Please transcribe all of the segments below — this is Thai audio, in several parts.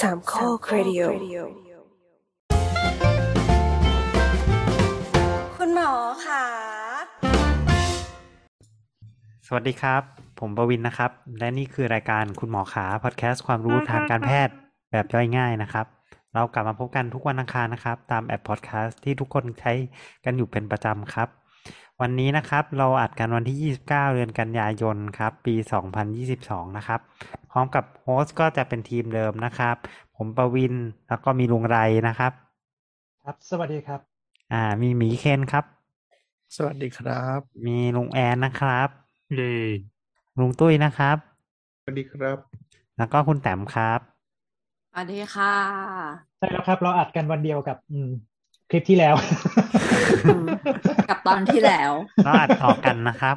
สามข้อครดิโอคุณหมอค่ะ สวัสดีครับ ผมประวินนะครับ และนี่คือรายการคุณหมอขาพอดแคสต์ความรู้ทางการแพทย์แบบย่อยง่ายนะครับ เรากลับมาพบกันทุกวันอังคารนะครับ ตามแอปพอดแคสต์ที่ทุกคนใช้กันอยู่เป็นประจำครับ วันนี้นะครับเราอัดกันวันที่ 29 เดือนกันยายนครับ ปี 2022 นะครับ พร้อมกับโฮสต์ก็จะเป็นทีมเดิมนะครับ ผมประวินแล้วก็มีลุงไรนะครับ ครับ สวัสดีครับ อ่า มีหมีเคนครับ สวัสดีครับ มีลุงแอนนะครับ เย่ลุงตุ้ยนะครับ สวัสดีครับ แล้วก็คุณแต้มครับสวัสดีค่ะ ใช่แล้วครับ เราอัดกันวันเดียวกับ อืม คลิปที่แล้วอืม กับตอนที่แล้วเราอัดต่อกันนะครับ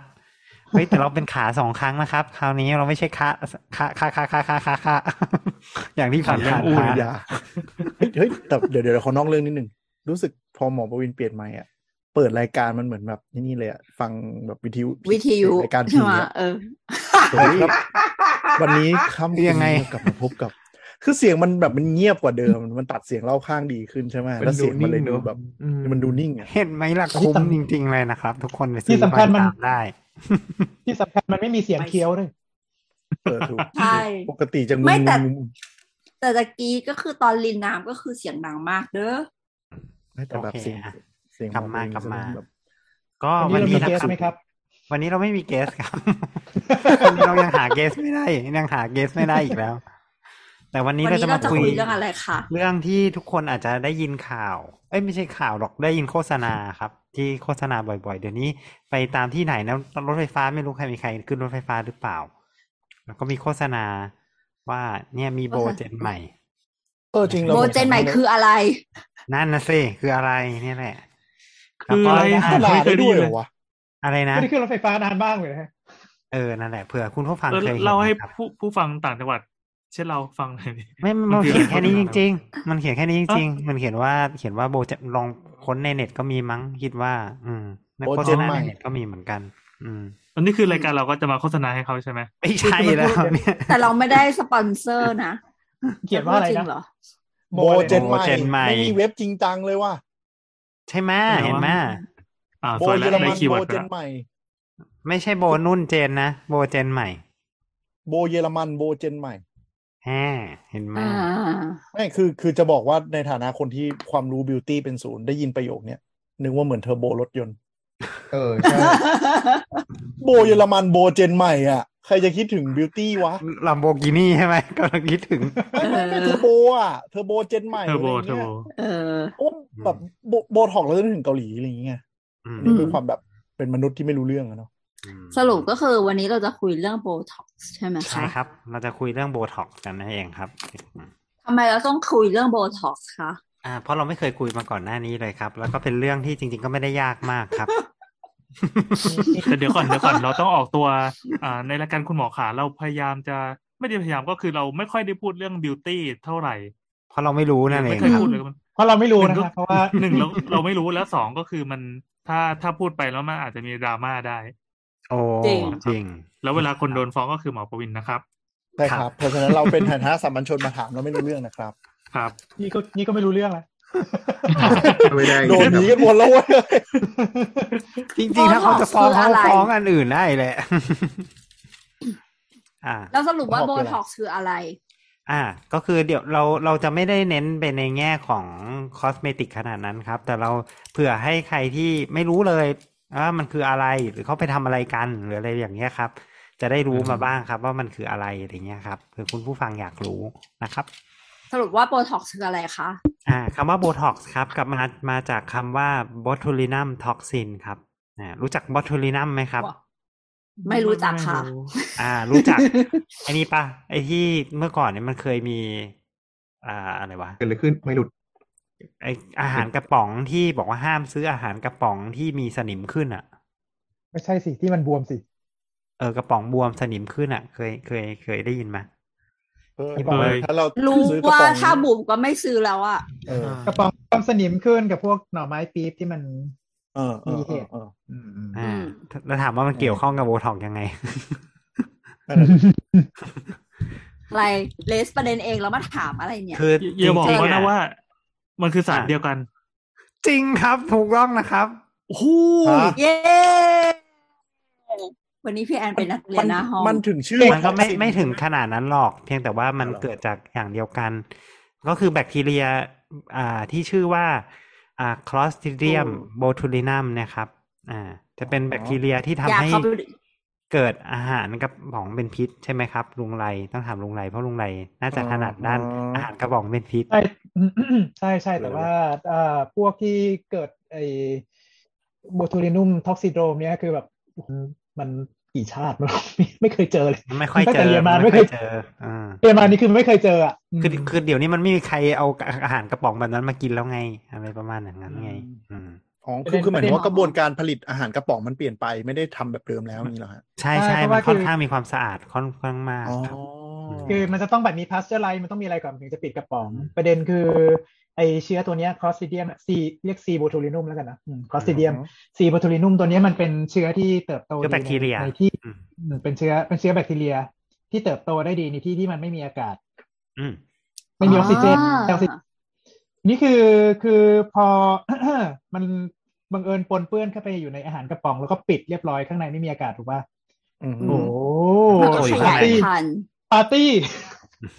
เฮ้ยแต่เราเป็นขาสองครั้งนะครับ คราวนี้เราไม่ใช่ขาขาขาขาขาขาขาขาอย่างที่ผ่านเรื่องผ่านอู้มายาเฮ้ยเฮ้ยแต่เดี๋ยวเดี๋ยวเขานอกเรื่องนิดหนึ่งรู้สึกพอหมอประวินเปลี่ยนไมค์อะเปิดรายการมันเหมือนแบบนี่เลยอะฟังแบบวิทยุวิทยุรายการใช่ผีไหมอะเออสวัสดีครับวันนี้ค่ำคืนยังไงนี้กลับมาพบกับ คือเสียงมันแบบมันเงียบกว่าเดิม มันตัดเสียงเล่าข้างดีขึ้นใช่ไหมแล้วเสียงมันเลยดูแบบ มันดูนิ่งอะเห็นไหมล่ะคุ้มจริง ๆ เลยนะครับ ทุกคนไปซื้ที่อสำคัญมันตามได้ ที่สำคัญมันไม่มีเสียงเคี้ยวด้วยเออถูกใช่ปกติจะงุไม่แต่งแต่ตะกี้ก็คือตอนลินน้ำก็คือเสียงดังมากเด้อไม่แต่แบบโอเคเสียงอะเสียงกลับมาหอประวินกลับมาแบบก็วัวันนนี้นี้เรามีนะเกสครับไหมครับวันนี้เราไม่มีเกสครับวันนี้เรายังหาเกสไม่ได้ ยังหาเกสไม่ได้อีกแล้ว แต่วันนี้วันเรานี้จะเรามาจะคุคุยยเรื่องอะไรคะเรื่องที่ทุกคนอาจจะได้ยินข่าว เอ้ยไม่ใช่ข่าวหรอกได้ยินโฆษณาครับ ที่โฆษณาบ่อยๆ เดี๋ยวนี้ไปตามที่ไหนนะรถไฟฟ้าไม่รู้ใครมีใครขึ้นรถไฟฟ้าหรือเปล่า แล้วก็มีโฆษณาว่าเนี่ยมีโบเจนใหม่เออจริงเราโบเจนใหม่คืออะไร นั่นนะสิคืออะไรเนี่ยแหละคือแล้วก็อะไรขนาดได้ด้วยเหรอวะอะไรนะไม่ได้ขึ้นรถไฟฟ้านานบ้างเลยนะเออนั่นแหละเผื่อคุณผู้ฟังเออเคยเห็นเราให้นะครับผู้ผู้ฟังต่างจังหวัด เช่นเราฟังหน่อยดิไม่มันมันคือเขียนแค่นี้อะไรจริง ๆ มันเขียนแค่นี้จอะริงๆ มันเขียนว่าเขียนว่าโบจะลองค้นในเน็ตก็มีมั้งคิดว่า อืมในโบโฆเจษนณาใหม่ในเน็ตก็มีเหมือนกัน อืมอันนี้คือรายการเราก็จะมาโฆษณาให้เขาใช่ไหมไม่ใช่แล้วเนี่ยแต่เราไม่ได้สปอนเซอร์นะ เขียนว่าอะไรจรินะงเหรอโบเจนใหม่โบเจนใหม่ไม่มีเว็บจริงจังเลยว่ะใช่ไหมเห็นไหมอ่าโบสวยเยแล้วอรได้มันคีย์โบเวิร์ดเจไปนแล้วใหม่ ไม่ใช่โบนุ่น gen นะโบ gen ใหม่ โบเยอรมันโบ gen ใหม่ แฮเห็นไหมอ่าไม่คือคือจะบอกว่าในฐานะคนที่ความรู้ beauty เป็นศูนย์ได้ยินประโยคเนี้ยนึกว่าเหมือนเทอร์โบรถยนต์ เออใช่โบเยอรมันโบ gen ใหม่อะ ใครจะคิดถึง beauty วะลัมโบกินี่ใช่ไหมก็ลังคิดถึงไม่ไม่ไม่เทอร์โบอะเทอร์โบ gen ใหม่เทอร์โบอะไรเทอร์เงี้โบยเออโอ้แบบโบโบท็อกซ์เราจะนึกถึงเกาหลีอะไรอย่างเงี้ยอืมนี่เป็นความแบบเป็นมนุษย์ที่ไม่รู้เรื่องอะเนาะ สรุปก็คือวันนี้เราจะคุยเรื่องโบท็อกซ์ใช่ไหมใช่คะครับ เราจะคุยเรื่องโบท็อกซ์กันนั่นเองครับอืมทำไมเราต้องคุยเรื่องโบท็อกซ์คะอ่าเพราะเราไม่เคยคุยมาก่อนหน้านี้เลยครับ แล้วก็เป็นเรื่องที่จริง ๆ ก็ไม่ได้ยากมากครับแต่เดี๋ยวก่อนเดี๋ยวก่อนเราต้องออกตัวอ่าในรายการคุณหมอขาเราพยายามจะไม่ได้พยายามก็คือเราไม่ค่อยได้พูดเรื่องบิวตี้เท่าไหร่ เพราะเราไม่รู้นั่นเอไม่งเคยครับพูดเลยมันเพราะเราไม่รู้หนึ่นะงก็ครับเพราะว่าหนึ่งเราเราไม่รู้แล้วสองก็คือมันถ้าถ้าพูดไปแล้วมันอาจจะมีดราม่าได้ โอ้จริงจริง แล้วเวลาคนโดนฟ้องก็คือหมอประวินนะครับใช่ครับ เพราะฉะนั้นเราเป็นฐานะสามัญชนมาถามเราไม่รู้เรื่องนะครับ ครับ นี่ก็นี่ก็ไม่รู้เรื่องแล้วไม่ได้โดนหนีกันหมดแล้วเว้ยจริงๆ ถ้าเขาจะฟ้อง Botox คืออะไรเขาฟ้องอันอื่นได้แหละอ่าแล้วสรุปว่าโบ Botox ท็อกซ์คืออะไร อ่า ก็คือเดี๋ยวเราเราจะไม่ได้เน้นไปในแง่ของ cosmetic ขนาดนั้นครับ แต่เราเผื่อให้ใครที่ไม่รู้เลย ว่ามันคืออะไรหรือเขาไปทำอะไรกันหรืออะไรอย่างเงี้ยครับ จะได้รู้มาบ้างครับ ว่ามันคืออะไรอะไรเงี้ยครับเผื่อคุณผู้ฟังอยากรู้นะครับ สรุปว่าโบท็อกซ์คืออะไรคะอ่าคำว่าโบท็อกซ์ครับกลับมามาจากคำว่า botulinum toxin ครับอ่ารู้จัก botulinum ไหมครับไม่รู้จักค่ะ อ่า รู้จักไอ้นี่ปะไอ้ที่เมื่อก่อนเนี่ยมันเคยมี อ่าอะไรวะ เกิดอะไรขึ้นไม่หลุด ไออาหารกระป๋องที่บอกว่าห้ามซื้ออาหารกระป๋องที่มีสนิมขึ้นอะ ไม่ใช่สิที่มันบวมสิ เออกระป๋องบวมสนิมขึ้นอะ เคยเคยเคยได้ยินไหมเออที่บอกเลยถ้าเรารู้ซื้อกระว่าป๋องถ้าบุ๋มก็ไม่ซื้อแล้วอะเออกระป๋องความสนิมขึ้นกับพวกหน่อไม้ปี๊บที่มันเออเออมีเหตุเอออืมอืมอ่าแล้วถามว่ามันเกี่ยวข้องกับโบท็อกซ์ยังไงนั่นแหละอะไรเลสประเด็นเองแล้วมาถามอะไรเนี่ย คืออย่าบอกจริงๆว่านะอะว่า มันคือสารอะเดียวกัน จริงครับถูกต้องนะครับโอ้โหฮะเย้วันนี้พี่แอนเป็นนักเรียนหน้าห้องมันถึงชื่อมันก็ไม่ toxin ไม่ถึงขนาดนั้นหรอก เพียงแต่ว่ามันอ๋อเหรอเกิดจากอย่างเดียวกัน ก็คือแบคทีเรียอ่าที่ชื่อว่าอ่า Clostridium botulinum นะครับ อ่า จะเป็นแบคทีเรียที่ทำอยากให้ เข้าไปเกิดอาหารกระป๋องเป็นพิษใช่ไหมครับลุงไรต้องถามลุงไรเพราะลุงไรน่าจะถนัดด้านอาหารกระป๋องเป็นพิษ ใช่ใช่ใช่แต่ว่าเอ่อพวกที่เกิดไอ้ botulinum toxidrome เนี่ยคือแบบมันกี่ชาติมันไม่เคยเจอเลย ไม่ค่อยตั้งเจแต่อเรียนมาไม่ไม่เคเคยยเจออ่าเรียนมานี่คือไม่เคยเจออะมคือคือเดี๋ยวนี้มันไม่มีใครเอาอาหารกระป๋องแบบนั้นมากินแล้วไง อะไรประมาณอย่างนั้นไง อืม อ๋อคือคือหมายถึงว่ากระบวนการผลิตอาหารกระป๋องมันเปลี่ยนไปไม่ได้ทำแบบเดิมแล้วนี่เหรอฮะใช่ใช่ใช่เพราะมัว่านค่อนคือข้างมีความสะอาดค่อนข้างมากอ๋อครับคือมันจะต้องแบบมีพาสเจอร์ไรซ์มันต้องมีอะไรก่อนถึงจะปิดกระป๋อง ประเด็นคือไอเชื้อตัวเนี้ย Clostridium C เรียก C. botulinum แล้วกันนะ Clostridium อือฮึ C. botulinum ตัวเนี้ยมันเป็นเชื้อที่เติบโตเชื้อแบคทีเรียในที่อืมอืมเป็นเชื้อเป็นเชื้อแบคทีเรีย ที่เติบโตได้ดีในที่ที่มันไม่มีอากาศอืมไม่มีออกซิเจนอ่าออกซิ นี่คือคือพอมันบังเอิญปนเปื้อนเข้าไปอยู่ในอาหารกระป๋องแล้วก็ปิดเรียบร้อยข้างในไม่มีอากาศถูกป่ะอืมอืมโอ้มันก็โอ้ยขยายพันธุ์ปาร์ตี้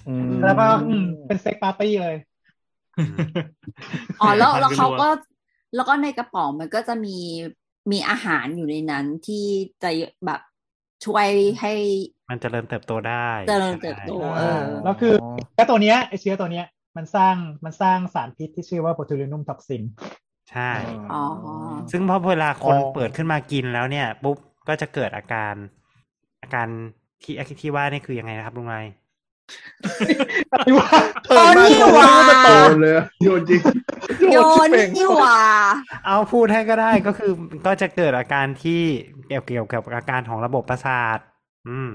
อืมแล้วก็อืมเป็นเซ็กปาร์ตี้เลยอ๋อแล้วแล้วขยายพันธุ์เขาก็รัวแล้วก็ในกระป๋องมันก็จะมีมีอาหารอยู่ในนั้นที่จะแบบช่วยให้ มันเจริญเติบโตได้เจริญเติบโตใช่เออแล้วคือแล้วตัวเนี้ยไอเชื้อตัวเนี้ย มันสร้างมันสร้างสารพิษที่ชื่อว่า botulinum toxinใช่อ๋อซึ่งพอเวลาคนอ๋อเปิดขึ้นมากินแล้วเนี่ย ปุ๊บก็จะเกิดอาการ อาการที่ที่ว่านี่คือยังไงนะครับลุงไรเปิดมานี่หว่าก็จะโดโตนเลยอะโยนจริงโยชิบนเป่งนี่หว่าเอาพูดให้ก็ได้ก็คือก็จะเกิดอาการที่เกี่ยวเกี่ยวกับอาการของระบบประสาท อืม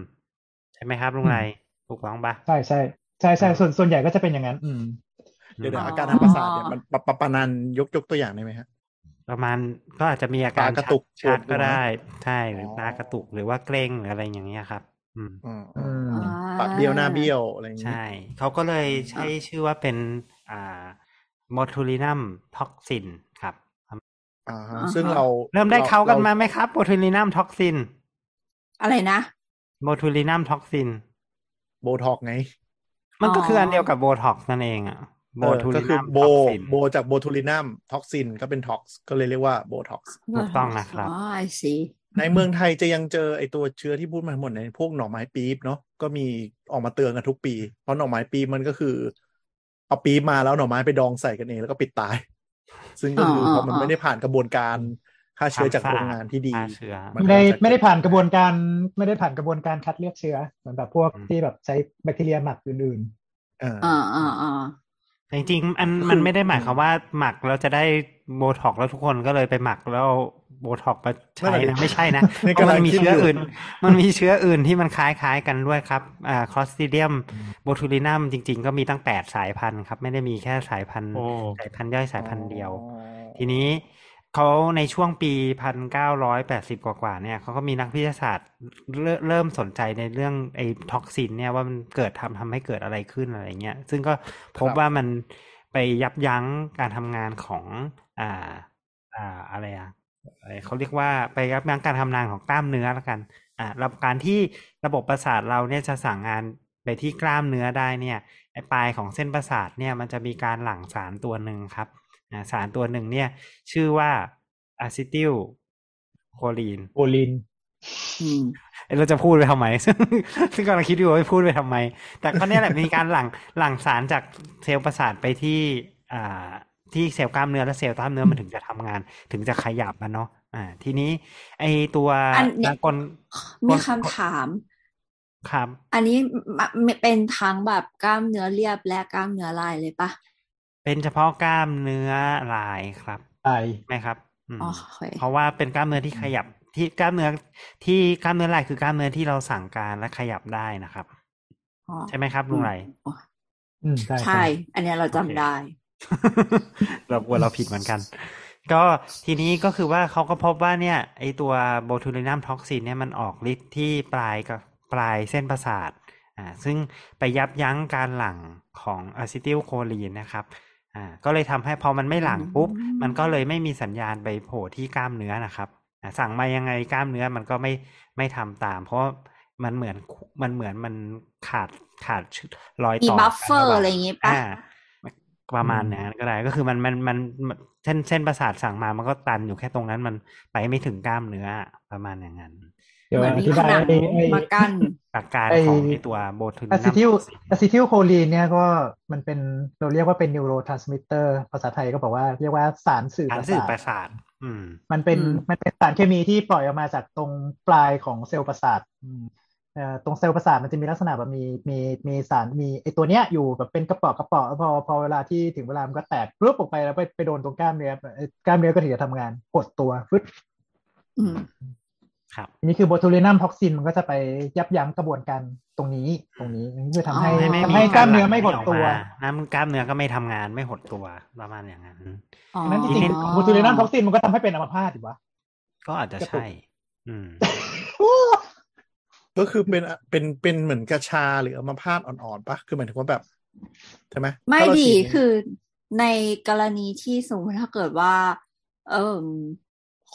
ใช่ไหมครับลุงไรถูกต้องปะใช่ใช่ ใช่ใช่ส่วนส่วนใหญ่ก็จะเป็นอย่างนั้น อืมเดี๋ยวเดี๋ยวอ๋อออาการทางประสาทเนี่ยมันปะปะปะนันยกยกตัวอย่างได้ไหมฮะประมาณก็อาจจะมีอาการตากระตุกชักปวดหัวก็ได้ ใช่หรือออตากระตุกหรือว่าเกร็งหรืออะไรอย่างเงี้ยครับ อืมอืมอืมอ่าปากเบี้ยวหน้าเบี้ยวอะไรอย่างงี้ใช่เขาก็เลยใช้ชื่อว่าเป็นอ่า botulinum toxin ครับอ่าฮะอ่าฮะซึ่งเราเริ่มได้เขากันมารไหมครับ botulinum toxin อะไรนะ botulinum toxin โบท็อกซ์ไง มันก็อ๋อคืออันเดียวกับโบท็อกซ์นั่นเองอะเออก็คือ botulinum โบ toxin โบจาก botulinum toxin ก็เป็นท็อกซ์ก็เลยเรียกว่าโบท็อกซ์ถูกต้องนะครับอ๋อ I seeในเมืองไทยจะยังเจอไอตัวเชื้อที่พูดมาทั้งหมดในพวกหน่อไม้ปี๊บเนาะก็มีออกมาเตือนกันทุกปี เพราะหน่อไม้ปี๊บมันก็คือ เอาปี๊บมาแล้วหน่อไม้ไปดองใส่กันเองแล้วก็ปิดตาย ซึ่งก็คือพอมันไม่ได้ผ่านกระบวนการ ฆ่าเชื้อจากโรงงานที่ดีฆ่าเชื้อมันไม่ได้ก็จะไม่ได้ผ่านกระบวนการไม่ได้ผ่านกระบวนการคัดเลือกเชื้อเหมือนแบบพวกอืมที่แบบใช้แบคทีเรียหมักอื่นเอออ่าอ่าอ่าแต่จริงๆอันมันไม่ได้หมายความว่าหมักแล้วจะได้โบท็อกซ์แล้วทุกคนก็เลยไปหมักแล้วโบท็อกซ์มาใช้นะไม่ใช่นะนี่เพราะกำลัมังนมีคิดเชื้ออยู่อื่น มันมีเชื้ออื่นที่มันคล้ายๆกันด้วยครับอ่า Clostridium botulinum จริง ๆ ก็มีตั้งแปดสายพันธุ์ครับ ไม่ได้มีแค่สายพันธุ์โอ้สายพันธุ์ย่อยสายพันธุ์เดียวอ๋อทีนี้ เขาในช่วงปีพันเก้าร้อยแปดสิบกว่าๆเนี่ยเขาก็มีนักวิทยาศาสตร์เริ่มสนใจในเรื่องไอ้ toxin เนี่ยว่ามันเกิดทำทำให้เกิดอะไรขึ้นอะไรเงี้ยซึ่งก็พบว่ามันไปยับยั้งการทำงานของ อ่า อ่าอะไรอะอะเขาเรียกว่าไปยับยั้งการทำงานของกล้ามเนื้อแล้วกัน อ่าแล้วการที่ระบบประสาทเราเนี่ยจะสั่งงานไปที่กล้ามเนื้อได้เนี่ยไอ้ปลายของเส้นประสาทเนี่ยมันจะมีการหลั่งสารตัวหนึ่งครับ สารตัวหนึ่งเนี่ย ชื่อว่าอะซิติลโคลีนๆโอลินอืมเอ้ยเราจะพูดไปทำไมซึ่งซึ่งกำลังคิดอยู่ว่าพูดไปทำไม แต่ก็เนี่ยแหละมีการหลั่งหลั่งสารจากเซลล์ประสาทไปที่อ่าที่เซลล์กล้ามเนื้อและเซลล์กล้ามเนื้อมันถึงจะทำงาน ถึงจะขยับมันเนาะอ่า ทีนี้ ไอตัวอันเนี่ยกลมีคำถามครับ อันนี้มเป็นทั้งแบบกล้ามเนื้อเรียบและกล้ามเนื้อลายเลยปะ เป็นเฉพาะกล้ามเนื้อลายครับไอไหมครับอืมอ๋อโอเคเพราะว่าเป็นกล้ามเนื้อที่ขยับที่กล้ามเนื้อที่กล้ามเนื้อลายคือกล้ามเนื้อที่เราสั่งการและขยับได้นะครับอ๋อใช่ไหมครับลุงไรอ๋ออืมใช่ใช่ อันเนี้ยเราจำได้ เรากลัวเราผิดเหมือนกัน ก็ทีนี้ก็คือว่าเขาก็พบว่าเนี่ยไอตัว botulinum toxin เนี่ยมันออกฤทธิ์ที่ปลายกับปลายเส้นประสาทอ่าซึ่งไปยับยั้งการหลั่งของอะซิติลโคลีนนะครับ อ่าก็เลยทำให้พอมันไม่หลั่งปุ๊บอืมมันก็เลยไม่มีสัญญาณไปโผล่ที่กล้ามเนื้อนะครับอ่าสั่งมายังไงกล้ามเนื้อมันก็ไม่ไม่ทำตาม เพราะมันเหมือนมันเหมือนมันขาดขาดรอยมีต่อบัฟเฟอกันร์หว่างอะไรอย่างงี้ปะอ่าประมาณนั้นก็ได้ก็คือมันมันมันมันเส้นเส้นประสาทสั่งมามันก็ตันอยู่แค่ตรงนั้นมันไปไม่ถึงกล้ามเนื้อประมาณอย่างนั้น เดี๋ยวเหมือนอมีธิผบายนังไอ้ไอ้มากั้นหลักการไอ้ของไอตัวโบทูลิอะนัซิมทิลอะซิทิลโคลีนเนี่ยก็มันเป็นเราเรียกว่าเป็นนิวโรทรานสมิเตอร์ ภาษาไทยก็บอกว่าเรียกว่าสารสื่อสาปรระสื่อสาทประสาทอืมมันเป็นอืมมันเป็นสารเคมีที่ปล่อยออกมาจากตรงปลายของเซลล์ประสาทอืมเอ่อตรงเซลล์ประสาทมันจะมีลักษณะแบบมีมีมีสารมีไอตัวเนี้ยอยู่แบบเป็นกระเป๋อกระเป๋อพอพอเวลาที่ถึงเวลามันก็แตกปุ๊บออกไปแล้วไปไปโดนตรงกล้ามเนื้อไอ้กล้ามเนื้อก็ถึงจะทำงานหดตัวฟึดอืม ครับอันนี้คือ botulinum toxin มันก็จะไปยับยั้งกระบวนการตรงนี้ตรงนี้นี่คือทำให้อ๋อไม่ทำให้กล้ามเนื้อไม่หดตัวน้ำกล้ามเนื้อก็ไม่ทำงานไม่หดตัวประมาณอย่างนั้นอ๋อนั้นจริงๆ botulinum tox in มันก็ทำให้เป็นอัมพาตถูกปะก็อาจจะกระตุกใช่ อืมก็คือเป็นเป็นเป็นเหมือนกระชาหรืออัมพาตอ่อนๆปะคือหมายถึงว่าแบบใช่ไหมไม่ถ้าเราดีฉีเนี่ยคือในกรณีที่สมมติถ้าเกิดว่า เอ่ม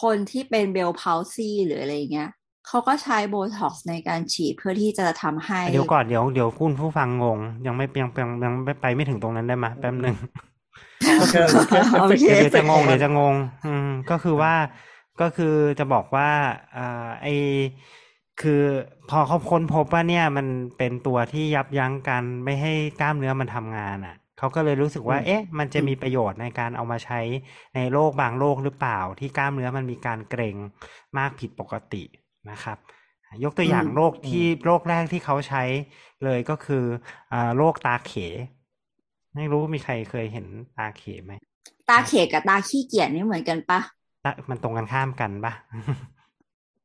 คนที่เป็น Bell's palsy หรืออะไรเงี้ยเขาก็ใช้โบท็อกซ์ในการฉีดเพื่อที่จะทำให้ เดี๋ยวก่อนเดี๋ยวเดี๋ยวคุณผู้ฟังงง ยังไม่ยังยังยังไม่ไปไม่ถึงตรงนั้นได้ไหมแป๊บหนึ่งก็แค่แค่โอเคเดี๋ยวจะงงเดี๋ยวจะงง อืมก็คือว่าก็คือจะบอกว่าอ่าไอคือพอเขาค้นพบว่าเนี่ยมันเป็นตัวที่ยับยั้งการไม่ให้กล้ามเนื้อมันทำงานอะ เขาก็เลยรู้สึกว่า เอ๊ะ มันจะมีประโยชน์ในการเอามาใช้ในโรคบางโรคหรือเปล่า ที่กล้ามเนื้อมันมีการเกร็งมากผิดปกตินะครับ ยกตัวอย่างอืมโรคที่โรคแรกที่เขาใช้เลยก็คืออ่าโรคตาเข ไม่รู้มีใครเคยเห็นตาเขไหมตาเขกกับตาขี้เกียจนี่เหมือนกันปะตามันตรงกันข้ามกันปะ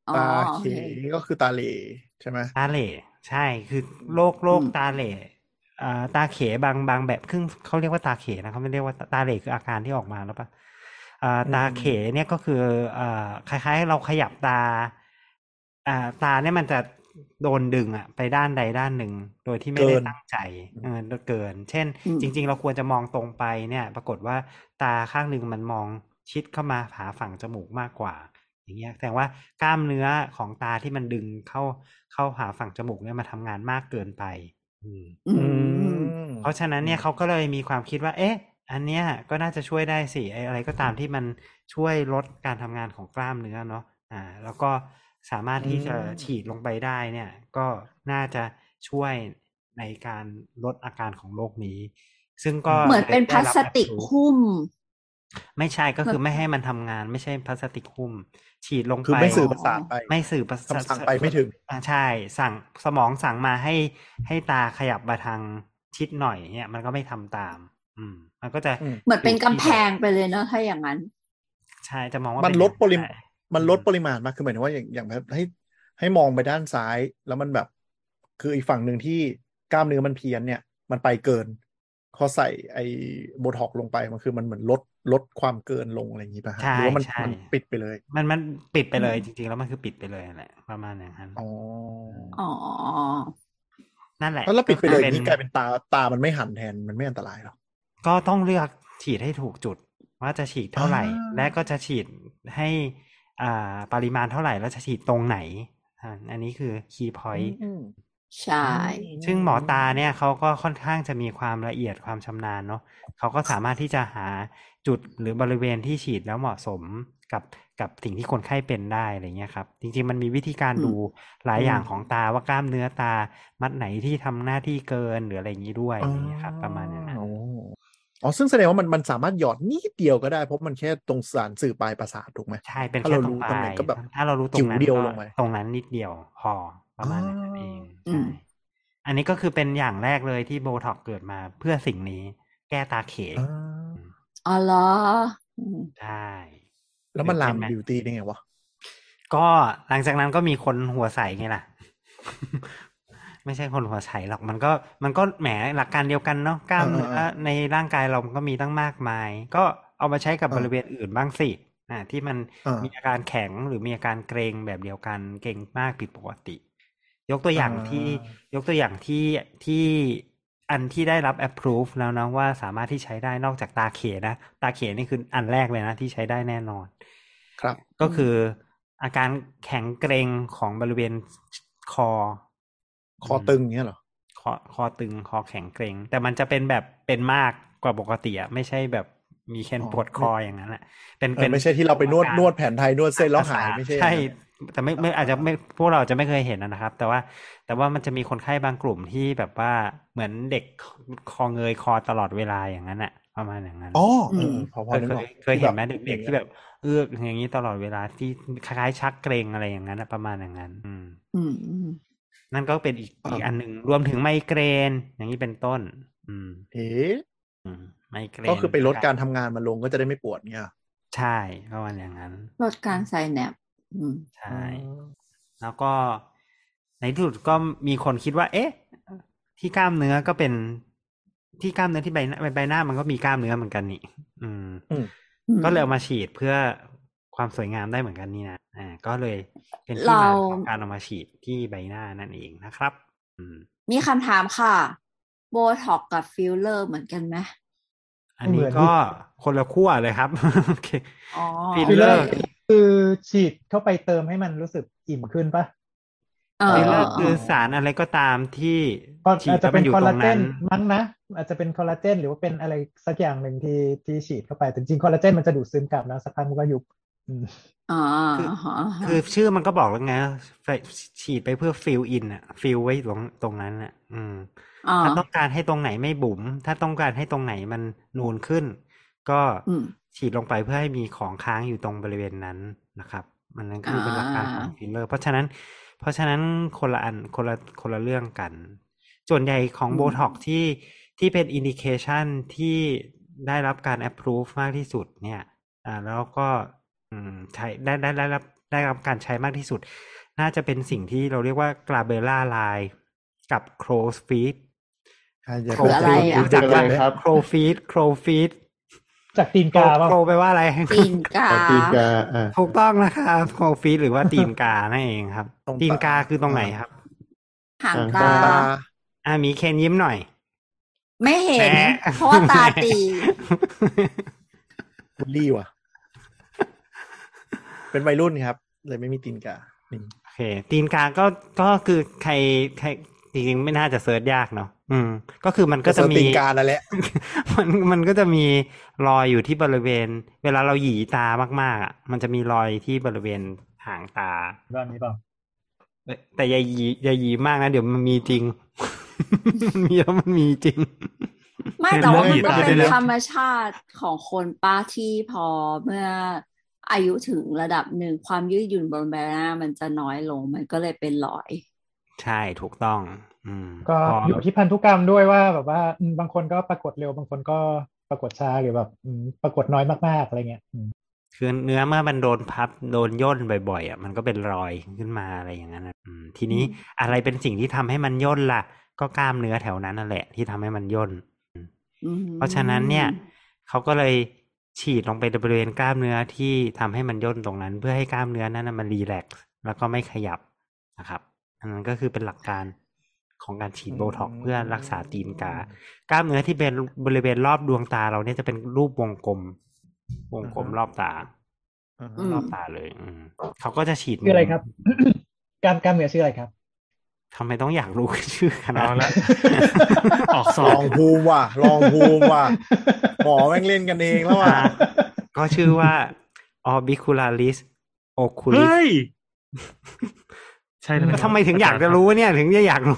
อ๋อตาโอเขเคก็คือตาเหลใช่ไหมตาเหล่ใช่คือโรคโรคอืมตาเหล่อ่า ตาเขบางบางแบบครึ่งเขาเรียกว่าตาเขนะเขาไม่เรียกว่าตาเหล่คืออาการที่ออกมาแล้วปะอ่าตาเขเนี่ยก็คืออ่าคล้ายๆ เราขยับตาอ่าตาเนี่ยมันจะโดนดึงอะไปด้านใดด้านหนึ่ง โดยที่ไม่ได้ตั้งใจเออเกิน เช่นอืมจริง ๆ เราควรจะมองตรงไปเนี่ย ปรากฏว่าตาข้างหนึ่งมันมองชิดเข้ามาหาฝั่งจมูกมากกว่า อย่างเงี้ยแสดงว่ากล้ามเนื้อของตาที่มันดึงเข้าเข้าหาฝั่งจมูกเนี่ยมาทำงานมากเกินไป อืมอือืมมเพราะฉะนั้นเนี่ยเขาก็เลยมีความคิดว่า เอ๊ะ อันเนี้ยก็น่าจะช่วยได้สิไอ้อะไรก็ตามที่มันช่วยลดการทำงานของกล้ามเนื้อเนาะอ่า แล้วก็สามารถที่จะอืมฉีดลงไปได้เนี่ย ก็น่าจะช่วยในการลดอาการของโรคนี้ ซึ่งก็เหมือนเป็นพได้ลารับสติก approve หุ้ม ไม่ใช่ก็คือไม่ให้มันทำงาน ไม่ใช่พลาสติกหุ้ม ฉีดลงคือไปไม่สื่อประสาทไป ไม่สื่อประสาทคำสั่งไปไม่ถึงอ่าใช่ สั่งสมองสั่งมาให้ให้ตาขยับมาทางชิดหน่อยเนี่ยมันก็ไม่ทำตาม อืม มันก็จะอืมเหมือนเป็นยู่กำแพงไปเลยเนอะถ้าอย่างนั้น ใช่จะมองว่ามันเป็ลดปริอย่งมาณได้มันลดปริมาณมากคือหมายถึงว่าอย่างอย่างแบบให้ให้มองไปด้านซ้าย แล้วมันแบบ คืออีกฝั่งหนึ่งที่กล้ามเนื้อมันเพี้ยนเนี่ย มันไปเกินพอใส่ไอ้โบท็อกลงไปมันคือมันเหมือนลด ลดความเกินลงอะไรอย่างนี้ป่ะฮะใช่หรือว่ามันใช่มันปิดไปเลย มันมันปิดไปเลย จริง ๆ แล้วมันคือปิดไปเลยแหละประมาณอย่างนั้นอ๋ออ๋อนั่นแหละแล้วเราปิดไปเลยก็นี่กลายเป็นตาตามันไม่หันแทนมันไม่อันตรายหรอก็ต้องเลือกฉีดให้ถูกจุด ว่าจะฉีดเท่าไหร่อ่าและก็จะฉีดให้อ่าปริมาณเท่าไหร่แล้วจะฉีดตรงไหนอ่าอันนี้คือ key point อืมใช่ ซึ่งหมอตาเนี่ยเขาก็ค่อนข้างจะมีความละเอียดความชำนาญเนาะเขาก็สามารถที่จะหา จุดหรือบริเวณที่ฉีดแล้วเหมาะสมกับกับสิ่งที่คนไข้เป็นได้อะไรเงี้ยครับ จริง ๆ มันมีวิธีการดูหลายอย่างของตาว่ากล้ามเนื้อตา มัดไหนที่ทำหน้าที่เกินหรืออะไรอย่างนี้ด้วยอะไรเงี้ยครับ ประมาณอย่างนั้นอ๋ออ๋อซึ่งแสดงว่ามันมันสามารถหยอดนิดเดียวก็ได้เพราะมันแค่ตรงสารสื่อปลายประสาทถูกไหมใช่เป็นถ้าแค่เราตรรู้งปตำลาแหน่ยงก็แบบถ้าเรารู้ตรจิ๋งวนั้นเดียวก็ลงไปตรงนั้นนิดเดียวพอประมาณนั้นเองอืมใช่อันนี้ก็คือเป็นอย่างแรกเลยที่โบท็อกเกิดมาเพื่อสิ่งนี้ แก้ตาเข อ่าอ๋อเหรออืมใช่แล้วมันลามเห็นไหมบิวตี้ได้ไงวะ ก็หลังจากนั้นก็มีคนหัวใสไงล่ะ ไม่ใช่คนหัวใสหรอกมันก็มันก็แหมหลักการเดียวกันเนาะกล้ามเนื้อเออเออในร่างกายเรามันก็มีตั้งมากมาย ก็เอามาใช้กับเออบริเวณอื่นบ้างสิอ่าที่มันเออมีอาการแข็งหรือมีอาการเกรงแบบเดียวกันเกรงมากผิดปกติ ยกตัวอย่างอ่าที่ยกตัวอย่างที่ที่ อันที่ได้รับ approve แล้วนะว่าสามารถที่ใช้ได้นอกจากตาเขนะ ตาเขนี่คืออันแรกเลยนะที่ใช้ได้แน่นอน ครับ ก็คืออาการแข็งเกร็งของบริเวณคอ คอตึงเงี้ยเหรอคอคอตึงคอแข็งเกร็งแต่มันจะเป็นแบบเป็นมากกว่าปกติอะไม่ใช่แบบมีแค่อ๋อปวดคออย่างนั้นอะเป็นเอเป็อนไม่ใช่ที่เราไปนวดนวดแผนไทยนวดเส้นแล้วหายไม่ใช่ใช่ แต่ไม่ไม่อาจจะไม่พวกเราจะไม่เคยเห็นนะครับ แต่ว่าแต่ว่ามันจะมีคนไข้บางกลุ่มที่แบบว่าเหมือนเด็กคอเงยคอตลอดเวลาอย่างนั้นอะประมาณอย่างนั้นอ๋ออืเอมอพอพอเคยนึกเคออยกเคยเห็นไหมเด็กๆที่แบบเอื้อกอย่างนี้ตลอดเวลาที่คล้ายๆชักเกรงอะไรอย่างนั้นอะประมาณอย่างนั้นอืมอืมอืมนั่นก็เป็นอีกอีกอันหนึ่งรวมถึงไมเกรน อย่างนี้เป็นต้น อืมเอ๊ะอืมไมเกรนก็คือไปลดการทำงานมันลงก็จะได้ไม่ปวดเนี่ยใช่ประมาณอย่างนั้น ลดการใส่แนบอืม ใช่ แล้วก็ในที่สุดก็มีคนคิดว่า เอ๊ะ ที่กล้ามเนื้อก็เป็นที่กล้ามเนื้อที่ใบหน้าใบหน้ามันก็มีกล้ามเนื้อเหมือนกันนี่ อืม ก็เลยเอามาฉีดเพื่อความสวยงามได้เหมือนกันนี่นะอ่า ก็เลยเป็นที่มาเราของการเอามาฉีดที่ใบหน้านั่นเองนะครับ อืม มีคำถามค่ะ โบท็อกซ์กับฟิลเลอร์เหมือนกันไหม อันนี้ก็คนละขั้วเลยครับโอเคอ๋อฟิลฟิลเลเลออร์ร์คือฉีดเข้าไปเติมให้มันรู้สึกอิ่มขึ้นปะเออฟิลเลอร์เออคือสารอะไรก็ตามที่ก็ฉีดอาจจะแล้วเป็มันนอยู่คอลตรลางเจนั้นนมั้งนะอาจจะเป็นคอลลาเจนหรือว่าเป็นอะไรสักอย่างหนึ่งที่ที่ฉีดเข้าไปแต่จริงๆคอลลาเจนมันจะดูดซึมกลับนะสักพักมันก็ยุบอืมอ๋อคืออ๋อคือชื่อมันก็บอกแล้วไงไปฉีดไปเพื่อฟิลอินอะฟิลไว้ตรงตรงนั้นอะอืมอ๋อ ถ้าต้องการให้ตรงไหนไม่บุ๋มถ้าต้องการให้ตรงไหนมันนูนขึ้น ก็อืมฉีดลงไปเพื่อให้มีของค้างอยู่ตรงบริเวณนั้นนะครับ มันนั่นคือเป็นหลักการของอ่าฟิลเลอร์ เพราะฉะนั้น เพราะฉะนั้นคนละอันคนละคนละเรื่องกัน ส่วนใหญ่ของโบท็อกซ์ที่ที่เป็น indication ที่ได้รับการ approve มากที่สุด เนี่ย อ่าแล้วก็อืมใช้ได้ได้ได้รับได้รับการใช้มากที่สุด น่าจะเป็นสิ่งที่เราเรียกว่ากราเบล่าไลกับโครสฟีด ใครจะคืออะไรอะรู้จักคืออะไรครับโครฟีดโครฟีดจากตีนโครกาป่ะโครแปลว่าอะไรตีนกาเอาตีนกาอ่าถูกต้องนะครับโครฟีดหรือว่าตีนกานั่นเองครับตรงตีนกาตาคือตรงไหนครับหางหางตาตาตาอ่ามีเคนยิ้มหน่อย ไม่เห็นแหมเพราะว่าตาตีบุลลี่ว่ะ เป็นวัยรุ่นครับ เลยไม่มีตีนกานี่โอเค ตีนกาก็ก็คือใครใคร จริงๆไม่น่าจะเซิร์ชยากเนาะอืม ก็คือมันก็จะมีตีนกานั่นแหละมันมันก็จะมีรอยอยู่ที่บริเวณ เวลาเราหยีตามากๆอะ มันจะมีรอยที่บริเวณหางตาด้านนี้เปล่าแต่แต่อย่าหยีอย่าหยีมากนะ เดี๋ยวมันมีจริง มันมีแล้วมันมีจริง ไม่แต่ว่ามันก็เดี๋ยวเป็นเดี๋ยวธรรมชาติของคนป้าที่พอเมื่ออายุถึงระดับหนึ่งความยืดหยุ่นบนใบหน้ามันจะน้อยลง มันก็เลยเป็นรอย ใช่ถูกต้อง อืมก็พออยู่ที่พันธุกรรมด้วยว่า แบบว่าอืมบางคนก็ปรากฏเร็วบางคนก็ปรากฏช้าหรือแบบอืมปรากฏน้อยมากๆอะไรเงี้ยอืมคือเนื้อเมื่อมันโดนพับโดนย่นบ่อยๆอะมันก็เป็นรอยขึ้นมาอะไรอย่างนั้นนะอืมทีนี้อะไรเป็นสิ่งที่ทำให้มันย่นล่ะ ก็กล้ามเนื้อแถวนั้นนั่นแหละ ที่ทำให้มันย่นอืมเพราะฉะนั้นเนี่ยเขาก็เลยฉีดลงไปบริเวณกล้ามเนื้อที่ทำให้มันย่นตรงนั้น เพื่อให้กล้ามเนื้อนั้นนะมัน relax แล้วก็ไม่ขยับนะครับ อันนั้นก็คือเป็นหลักการของการฉีดโบท็อกซ์เพื่อรักษาตีนกา กล้ามเนื้อที่เป็นบริเวณรอบดวงตาเราเนี่ยจะเป็นรูปวงกลม วงกลมรอบตาอ่าฮะอืมรอบตาเลย อืมเขาก็จะฉีดชื่ออะไรครับกล้ามกล้ามเนื้อชื่ออะไรครับทำไมต้องอยากรู้ชื่อขนาดเอานั้ละนออกสลอองงภูมิว่ะลองภูมิว่ะหมอแม่งเล่นกันเองแล้วว่ะอ่าก็ชื่อว่า orbicularis เฮ้ oculis ย ใช่แล้วแล้วทำไมถึงอยากจะรู้วะเนี่ย ถึงจะอยากรู้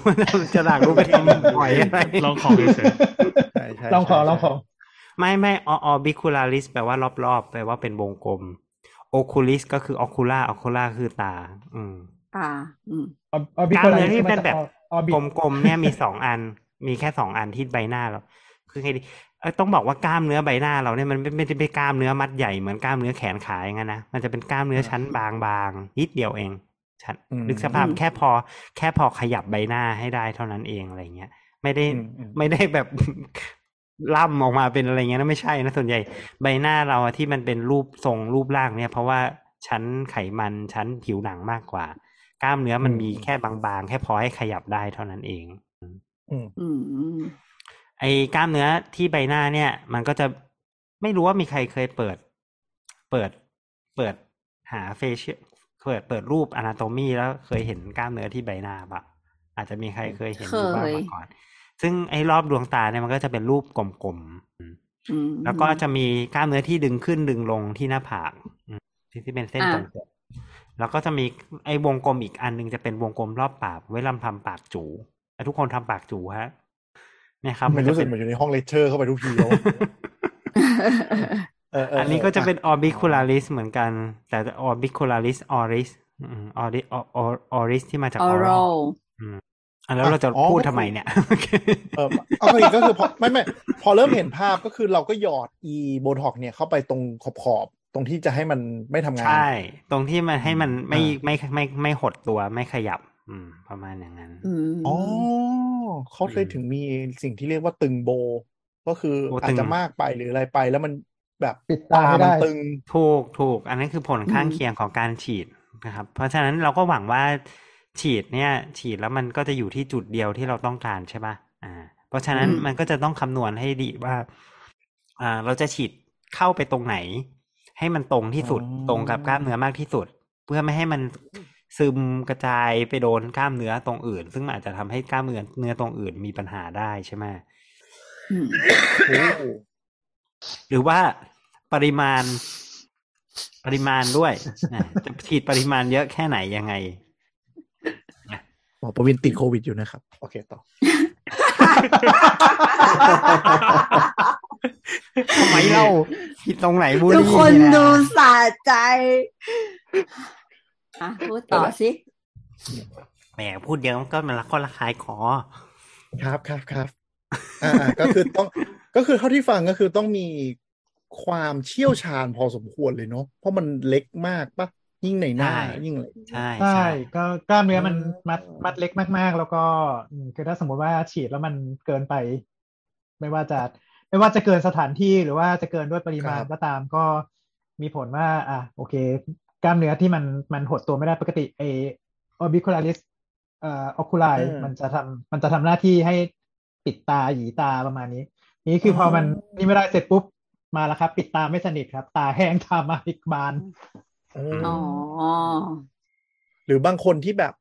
จะอยากรู้ไปทำหอยอะไรลองของเฉยใช่ใช่ลองขอใช่ลองขอไม่ไม่ orbicularis แปลว่ารอบๆแปลว่าเป็นวงกลม oculis ก็คือ ocular ocular คือตา อืมตาอืมออบิกล้ามเนื้อที่เป็นแบบออบิกลมๆเนี่ยมีสองอัน มีแค่สองอันที่ใบหน้าเราคือไงดีเอ้ยต้องบอกว่ากล้ามเนื้อใบหน้าเราเนี่ยมันไม่ไม่ได้เป็นกล้ามเนื้อมัดใหญ่เหมือนกล้ามเนื้อแขนขาอย่างนั้นนะมันจะเป็นกล้ามเนื้อชั้นบางๆนิดเดียวเอง ชั้นอืมนึกสภาพอืมแค่พอ แค่พอขยับใบหน้าให้ได้เท่านั้นเองอะไรเงี้ย ไม่ได้อืมอืมไม่ได้แบบล่ำออกมาเป็นอะไรเงี้ยนะไม่ใช่นะส่วนใหญ่ ใบหน้าเราอะที่มันเป็นรูปทรงรูปร่างเนี่ย เพราะว่าชั้นไขมันชั้นผิวหนังมากกว่า กล้ามเนื้อมันอืมมีแค่บางๆ แค่พอให้ขยับได้เท่านั้นเองอืมอืมไอ้กล้ามเนื้อที่ใบหน้าเนี่ย มันก็จะไม่รู้ว่ามีใครเคยเปิด เปิด เปิดหาเฟเชีย เปิดเปิดรูปอนาโตมีแล้วเคยเห็นกล้ามเนื้อที่ใบหน้าปะอาจจะมีใครเคยเห็นอยู่บ้างเคยมาก่อน ซึ่งไอ้รอบดวงตาเนี่ยมันก็จะเป็นรูปกลมๆอืมอืมแล้วก็จะมีกล้ามเนื้อที่ดึงขึ้นดึงลงที่หน้าผากอืมที่ที่เป็นเส้นอ่าตรงๆแล้วก็จะมีไอ้วงกลมอีกอันหนึงจะเป็นวงกลมรอบปากไว้ลำทำปากจูแล้วทุกคนทำปากจูฮะเนี่ยครับมันจะรู้สึเป็กเหมือนอยู่ในห้องเลคเชอร์เข้าไปทุกทีแล้ว อะเออเอันนี้ก็จะเป็น orbicularis เหมือนกัน แต่ orbicularis oris อืม oris oris ที่มาจาก oral oral อืมอะแล้วเราจะอ๋อพูดก็คือทำไมเนี่ยเออเอาก็ก็คือพอไม่ไม่พอเริ่มเห็นภาพก็คือเราก็หยอดอีโบท็อกเนี่ยเข้าไปตรงขอบขอบๆตรงที่จะให้มันไม่ทำงาน ใช่ ตรงที่มันให้มันไม่อ่าไม่ไม่ไม่ไม่หดตัวไม่ขยับ อืม ประมาณอย่างนั้นอืมอ๋อเขาเลยถึงมีสิ่งที่เรียกว่าตึงโบ ก็คือโบตึงอาจจะมากไปหรืออะไรไป แล้วมัน แบบปิดตาไม่มัได้ตึงถูกถูก อันนั้นคือผลข้างเคียงของการฉีดนะครับ เพราะฉะนั้นเราก็หวังว่าฉีดเนี่ย ฉีดแล้วมันก็จะอยู่ที่จุดเดียวที่เราต้องการใช่ป่ะอ่า เพราะฉะนั้นอืมมันก็จะต้องคำนวณให้ดีว่า อ่า เราจะฉีดเข้าไปตรงไหน ให้มันตรงที่สุดอ๋อตรงกับกล้ามเนื้อมากที่สุด เพื่อไม่ให้มันซึมกระจายไปโดนกล้ามเนื้อตรงอื่น ซึ่งมันอาจจะทำให้กล้ามเนื้อเนื้อตรงอื่นมีปัญหาได้ใช่ไหมอืมโอ้หรือว่า ปริมาณ ปริมาณด้วยนะจะฉีดปริมาณเยอะแค่ไหนยังไงหมอประวินติดโควิดอยู่นะครับ โอเคต่อทำไมเล่าผิดตรงไหนบูลทุกลี่คนเยะดูสะใจอะพูดต่อสิแหมพูดเยอะก็มันละคนละคายคอครับครับครับอ่าอ่าก็คือต้อง ก็คือเท่าที่ฟังก็คือต้องมี ความเชี่ยวชาญพอสมควรเลยเนาะเพราะมันเล็กมากปะยิ่งในหน้าใช่ยิ่งอะไรใช่ใช่ใช่ก็กล้ามเนื้อมันอืมมัดมัดเล็กมากๆ แล้วก็อืมคือถ้าสมมติว่าฉีดแล้วมันเกินไป ไม่ว่าจะไม่ว่าจะเกินสถานที่หรือว่าจะเกินด้วยปริมาณก็ตามก็มีผลว่า อะโอเค กล้ามเนื้อที่มันมันหดตัวไม่ได้ปกติไอ orbicularis เอ่อ oculari มันจะทำมันจะทำหน้าที่ให้ปิดตาหยีตาประมาณนี้ นี่คือพอมันนี่ไม่ได้เสร็จปุ๊บ มาแล้วครับ ปิดตาไม่สนิทครับ ตาแห้งตามาอีกบานโอ้อ๋อหรือบางคนที่แบบ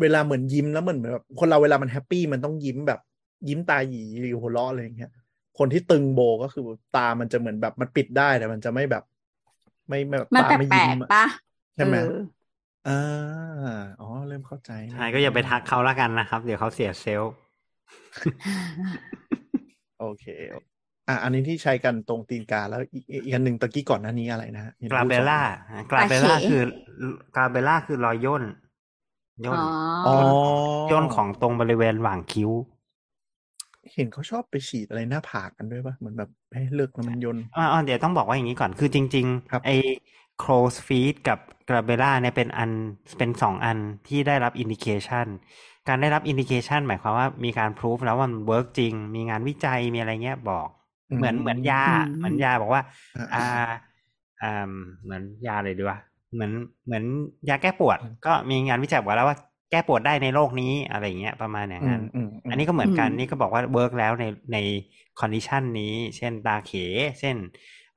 เวลาเหมือนยิ้มแล้วเหมือนแบบคนเราเวลามันแฮปปี้มันต้องยิ้มแบบ ยิ้มตาหยีหรือหัวเราะอะไรอย่างเงี้ยคนที่ตึงโบก็คือตามันจะเหมือนแบบมันปิดได้แต่มันจะไม่แบบ ไม่ไม่แบบมันตาแปไม่ลยิ้กมอะๆปะใช่ไหมเอออ่าอ๋อเริ่มเข้าใจใช่ก็อย่าไปทักเขาละกันนะครับ เดี๋ยวเขาเสียเซลล์โอเค อะอันนี้ที่ใช้กันตรงตีนกา แล้วอีกอีกอันหนึ่งตะกี้ก่อนหน้านี้อะไรนะฮะห็นกรารูปเบสองล่าอันกราเบล่าโอเคคือกราเบล่าคือรอยย่นย่นอ๋ออ๋อย่นของตรงบริเวณหว่างคิ้ว เห็นเขาชอบไปฉีดอะไรหน้าผากกันด้วยปะเหมือนแบบให้เลิกแล้วมันยนอ่าๆเดี๋ยวต้องบอกว่าอย่างนี้ก่อนคือจริงครับๆไอ้ crow's feet กับกราเบล่าเนี่ยเป็นอันเป็นสองอันที่ได้รับ indication การได้รับ indication หมายความว่ามีการ proof แล้วว่ามัน work จริง มีงานวิจัยมีอะไรเงี้ยบอก เหมือนเหมือนยาอืมเหมือนยาบอกว่าอ่า อ่าอ่าเหมือนยาเลยดีว่าเหมือนเหมือนยาแก้ปวด ก็มีงานวิจัยบอกแล้วว่าแก้ปวดได้ในโรคนี้อะไรเงี้ยประมาณอย่างอืนั้มนอืมอันนี้ก็เหมือนกันอืมนี่ก็บอกว่า work แล้วในใน condition นี้ เช่นตาเข เช่น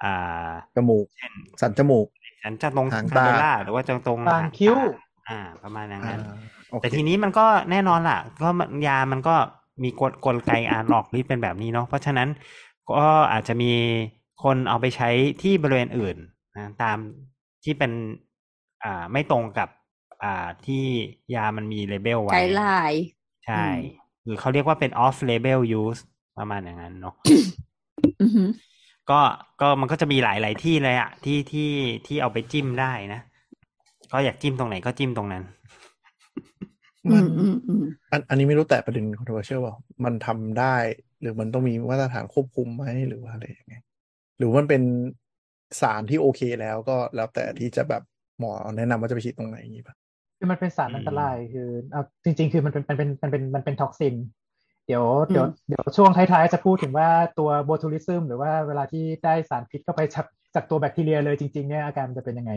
อ่าจมูก เช่น สันจมูกฉันจะตรงหางคาตาเบล่าหรือว่าจะตรงตางคิ้ว อ่า ประมาณอย่างนั้นอ่าโอเคแต่ทีนี้มันก็แน่นอนล่ะ ก็มันยามันก็มีกลกลไกการออกฤทธิ์เป็นแบบนี้เนาะเพราะฉะนั้น ก็อาจจะมีคนเอาไปใช้ที่บริเวณอื่นนะตามที่เป็นอ่าไม่ตรงกับอ่าที่ยามันมีเลเบลไว้ไกด์ไลน์ใช่อืมหรือเขาเรียกว่าเป็น off label use ประมาณอย่างนั้นเนาะอือหือก็ก็มันก็จะมีหลายหลายที่เลยอะที่ที่ที่เอาไปจิ้มได้นะ ก็อยากจิ้มตรงไหนก็จิ้มตรงนั้นอืมอืมอืมอันอันนี้ไม่รู้แต่ประเด็น controversial ว่ามันทำได้ หรือมันต้องมีมาตรฐานควบคุมไหมหรือว่าอะไรยังไงหรือมันเป็นสารที่โอเคแล้วก็แล้วแต่ที่จะแบบหมอแนะนำว่าจะไปฉีดตรงไหนอย่างนี้ป่ะคือมันเป็นสารอันตรายคือเอาจริง ๆ คือมันเป็นมันเป็นมันเป็นมันเป็น toxin เดี๋ยวเดี๋ยวเดี๋ยวช่วงท้ายๆ จะพูดถึงว่าตัว botulism หรือว่าเวลาที่ได้สารพิษเข้าไปจากจากตัวแบคทีเรียเลยจริง ๆ เนี่ยอาการมันจะเป็นยังไง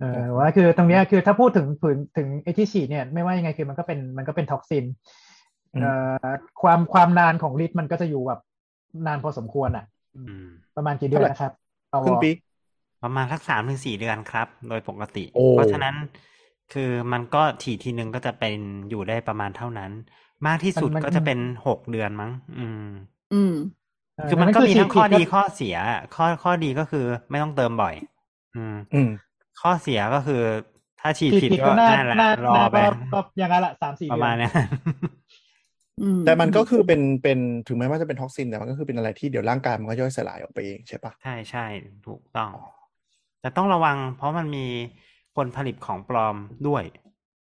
เออว่าคือตรงเนี้ยคือถ้าพูดถึงถึงถึงไอที่ฉีดเนี่ยไม่ว่ายังไงคือมันก็เป็นมันก็เป็น toxin ความความนานของฤทธิ์มันก็จะอยู่แบบนานพอสมควรอะอืมประมาณกี่เดือนนะครับเอาครึ่งปีประมาณสักสามถึงสี่เดือนครับ โดยปกติโอ้เพราะฉะนั้นคือมันก็ฉีดทีนึงก็จะเป็นอยู่ได้ประมาณเท่านั้น มากที่สุดก็จะเป็นหกเดือนมั้ง อืม อืมเออคือมันก็มีฉีทั้งข้อฉีดีข้อเสีย ข้อข้อดีก็คือไม่ต้องเติมบ่อย อืม อืม ข้อเสียก็คือ ถ้าฉีดฉีดผิดผิดก็ก็น่านั่นแหละน่ารอน่าไปก็ก็อย่างนั้นละสามสี่ประเดือมาณนเนี้ยอืม แต่มันก็คือเป็นเป็นถึงแม้ว่าจะเป็น toxin แต่มันก็คือเป็นอะไรที่เดี๋ยวร่างกายมันก็ย่อยสลายออกไปเองใช่ปะใช่ใช่ถูกต้อง แต่ต้องระวัง เพราะมันมีคนผลิตของปลอมด้วย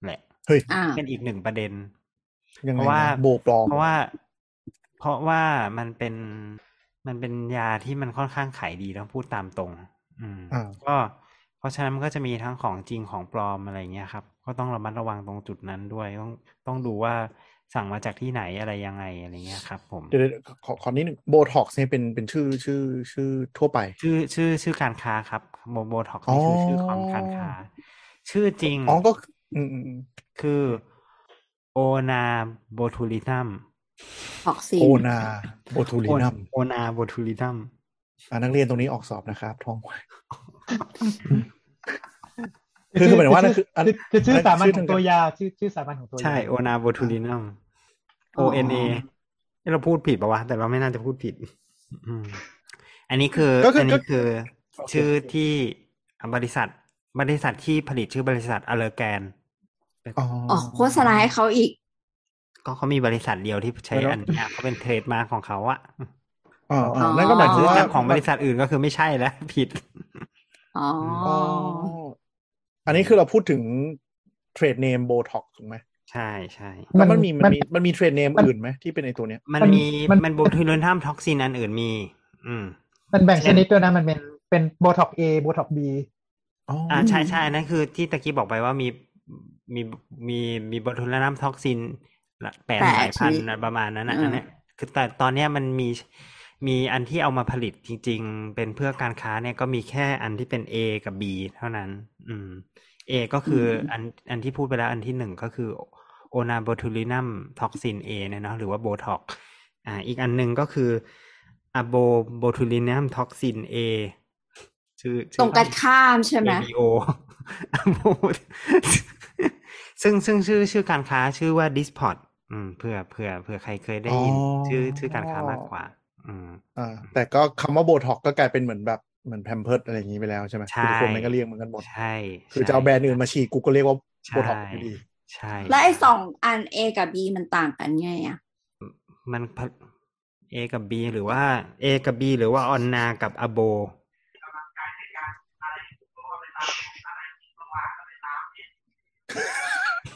แหละเฮ้ยอ่าเป็นอีกหนึ่งประเด็นยังไงเพราะว่านะโบปลอม เพราะว่า เพราะว่ามันเป็นมันเป็นยาที่มันค่อนข้างขายดีต้องพูดตามตรง อืมอ่าก็เพราะฉะนั้นมันก็จะมีทั้งของจริงของปลอมอะไรเงี้ยครับ ก็ต้องระมัดระวังตรงจุดนั้นด้วยต้องต้องดูว่า สั่งมาจากที่ไหนอะไรยังไงอะไรเงี้ยครับ ผมเดี๋ยวเดี๋ยวขอขอนิดนึงโบท็อกซ์เนี่ยเป็นเป็นชื่อชื่อชื่อทั่วไป ชื่อชื่อชื่อการค้าครับโมโบท็อกนี่คือชื่อของการค้า ชื่อจริงอ๋อก็อืมอืมอืมคือ onabotulinum toxin ona botulinum onabotulinumอ่านักเรียนตรงนี้ออกสอบนะครับท่องไว้คือคือหมายถึงว่านั่นคืออันคือคือชื่อสามัญชื่อขทาองงตัวยาชื่อชื่อสามัญของตัวยาใช่โอนาโบทูลินัม O N A เราพูดผิดปะวะ แต่เราไม่น่าจะพูดผิดอืมอันนี้คือก็คืออันก็นี้คือ ชื่อที่บริษัท บริษัทที่ผลิตชื่อบริษัทอเลอร์แกนอ๋อออกโฆษณาให้เขาอีก ก็เขามีบริษัทเดียวที่ใช้อันเนี้ยเขาเป็นเทรดมาร์คของเขาอะอ๋ออ๋ออ๋อนั่นก็หมายถึคือว่าจากของบริษัทอื่นก็คือไม่ใช่แล้วผิดอ๋ออ๋ออันนี้คือเราพูดถึง trade name โบท็อกถูกไหม ใช่ใช่แล้วมันมีมันมีมันมี trade name อื่นไหมที่เป็นไอตัวเนี้ย มันมันมีมันมัน botulinum toxin อันอื่นมี อืม มันแบ่งเช่ชนิดด้วยนะมันเป็นเป็นโบท็อก A โบท็อก B อ๋ออ่าใช่ใช่นั่นคือที่ตะกี้บอกไปว่ามีมีมีมี botulinum toxinแปดแปดสายพันชนิดนะประมาณนั้นนะอืมอันเนี้ยคือแต่ตอนเนี้ยมันมีมีอันที่เอามาผลิตจริง ๆ เป็นเพื่อการค้าเนี่ยก็มีแค่อันที่เป็น A กับ B เท่านั้น อืม A ก็คือออันอันที่พูดไปแล้วอันที่หนึ่งก็คือ onabotulinum toxin A เนี่ยเนาะหรือว่าโบท็อกอ่าอีกอันหนึ่งก็คืออะโบโบทูลินัมท็อกซิน A ชื่อชื่อตรงกันข้ามใช่ไหม ABO ซึ่งซึ่งชื่อชื่อการค้าชื่อว่า Disport อืมเผื่อเผื่อเผื่อใครเคยได้ยินชื่อชื่อการค้ามากกว่า อืมอ่าแต่ก็คำว่าโบท็อกก็กลายเป็นเหมือนแบบเหมือนแพมเพิร์ดอะไรอย่างนี้ไปแล้วใช่ไหมใช่คือทุกคนมันก็เรียกเหมือนกันหมด ใช่ คือจะเอาแบรนด์อื่นมาฉีกกูก็เรียกว่าโบท็อกใช่อยู่ดี ใช่ แล้วไอ้สองอัน A กับ B มันต่างกันไงอะ มันผล A กับ B หรือว่า A กับ B หรือว่าออนนากับอโบ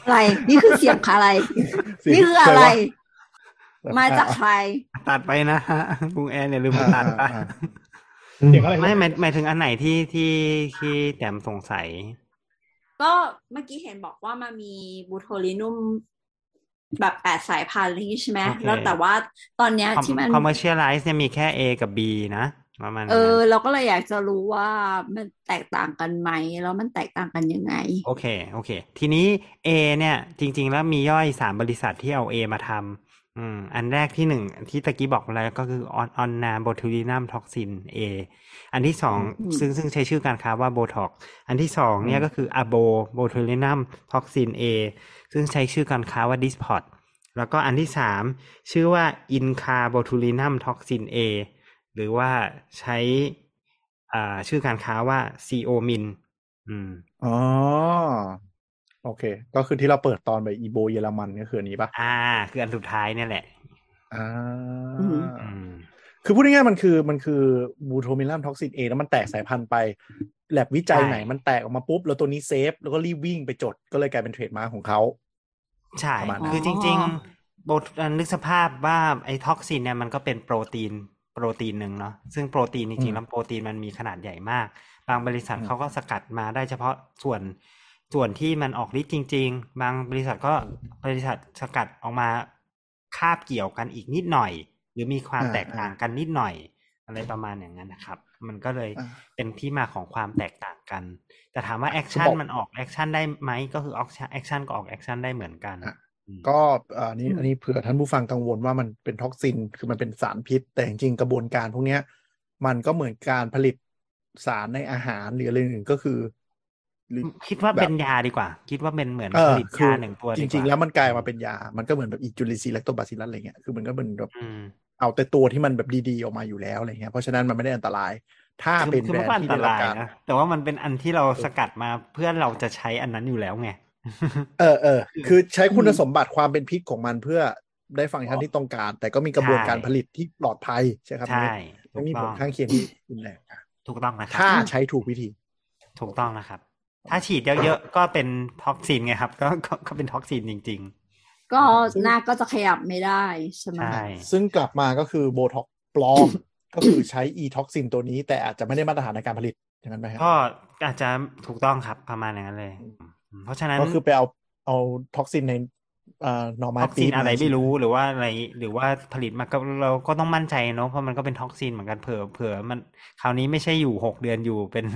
อะไร นี่คือเสียงอะไร นี่คืออะไร มาจากใคร ตัดไปนะฮะลุงแอนอย่าลืมอ่าตัดไปอ่าอ่าเสียงอะไรไม่หมายหมายถึงอันไหนที่ที่ที่แต้มสงสัย ก็เมื่อกี้เห็นบอกว่ามันมีบูโทลินุมแบบแปดสายพันธุ์อะไรอย่างงี้ใช่ไหมโอเคแล้วแต่ว่าตอนเนี้ยที่มัน commercialize เนี่ยมีแค่ A กับ B นะประมาณเอนั้นอเราก็เลยอยากจะรู้ว่ามันแตกต่างกันไหม แล้วมันแตกต่างกันยังไง โอเค โอเค ทีนี้ A เนี่ย จริง ๆ แล้วมีย่อยสามบริษัทที่เอา A มาทำ อืมอันแรกที่หนึ่งที่ตะกี้บอกไปแล้วก็คือออนออนนาโบทูลินัมท็อกซิน A อันที่สองอืมซึ่งซึ่งใช้ชื่อการค้าว่าโบท็อกอันที่สองเนี่ยก็คืออะโบโบทูลินัมท็อกซิน A ซึ่งใช้ชื่อการค้าว่า Dysport แล้วก็อันที่สามชื่อว่าอินคาโบทูลินัมท็อกซิน A หรือว่าใช้อ่าชื่อการค้าว่า Xeomin อืมอ๋อ โอเค ก็คือที่เราเปิดตอนไปอีโบเยอรมันก็คืออันนี้ปะอ่า คืออันสุดท้ายเนี่ยแหละ อ่าอืมอืมคือพูดง่ายๆมันคือมันคือ botulinum toxin A แล้วมันแตกสายพันธุ์ไปแลบวิจัยใช่ไหมมันแตกออกมาปุ๊บ แล้วตัวนี้ safe แล้วก็รีบวิ่งไปจดก็เลยกลายเป็น trademark ของเขาใช่ประมาณนั้นคือจริงๆโบทนึกสภาพว่าไอ้ toxin เนี่ยมันก็เป็นโปรตีนโปรตีนหนึ่งเนาะซึ่งโปรตีนจริงๆแล้วโปรตีนมันมีขนาดใหญ่มาก บางบริษัทเขาก็สกัดมาได้เฉพาะส่วน ส่วนที่มันออกฤทธิ์จริง ๆ บางบริษัทก็บริษัทสกัดออกมาคาบเกี่ยวกันอีกนิดหน่อย หรือมีความแตกต่างกันนิดหน่อย อะไรประมาณอย่างนั้นนะครับ มันก็เลยอ่าเป็นที่มาของความแตกต่างกัน แต่ถามว่า action บอกมันออก action ได้ไหมก็คือออก action ก็ออก action ได้เหมือนกันอะอืมก็เอ่อนี่อันนี้เผื่อท่านผู้ฟังกังวลว่ามันเป็นท็อกซินคือมันเป็นสารพิษ แต่จริงๆกระบวนการพวกเนี้ยมันก็เหมือนการผลิตสารในอาหารหรืออะไรอื่นก็คือ หรือคิดว่าแบบเป็นยาดีกว่า คิดว่าเป็นเหมือนเอผอลิตคือยาหนึ่งตัวจดีกริงๆว่าแล้วมันกลายมาเป็นยา มันก็เหมือนแบบอีจูลินซีแลคโตบาซิลัสอะไรเงี้ยคือมันก็เหมือนแบบอืมเอาแต่ตัวที่มันแบบดีๆ ออกมาอยู่แล้วอะไรเงี้ยเพราะฉะนั้นมันไม่ได้อันตราย ถ้าคือเป็นคือแบรมันนก็อัด์นที่ตได้รับรายการนะแต่ว่ามันเป็นอันที่เราสกัดมาเพื่อเราจะใช้อันนั้นอยู่แล้วไงเออเออคือใช้คุณสมบัติความเป็นพิษของมันเพื่อได้ฟังก์ชันที่ต้องการ แต่ก็มีกระบวนการใช่ผลิตที่ปลอดภัยใช่ครับใช่ไม่ถูมีกผต้ลองข้างเคียงที่รุนแรงอะถูกต้องนะครัถ้าใช้ถูกวิธี ถูกต้องนะครับ ถ้าฉีดเยอะๆก็เป็น toxin ไงครับ ก็ก็ก็เป็น toxin จริงก็หน้าก็จะขยับไม่ได้ใช่ๆไหมใช่ซึ่งกลับมาก็คือโบท็อกปลอมก็คือใช้อี toxin ตัวนี้ แต่อาจจะไม่ได้มาตรฐานในการผลิตอย่างนั้นไหมครับก็อาจจะถูกต้องครับประมาณอย่างนั้นเลย เพราะฉะนั้นก็คือไปเอาเอา toxin ในเอ่อหน่อไม้ท็อกซิปี๊นบอะไรมาไม่รู้หรือว่าอะไรหรือว่าผลิตมาก็เราก็ต้องมั่นใจเนอะเพราะมันก็เป็น toxin เหมือนกันเผื่อเผื่อมันคราวนี้ไม่ใช่อยู่หกเดือนอยู่เป็น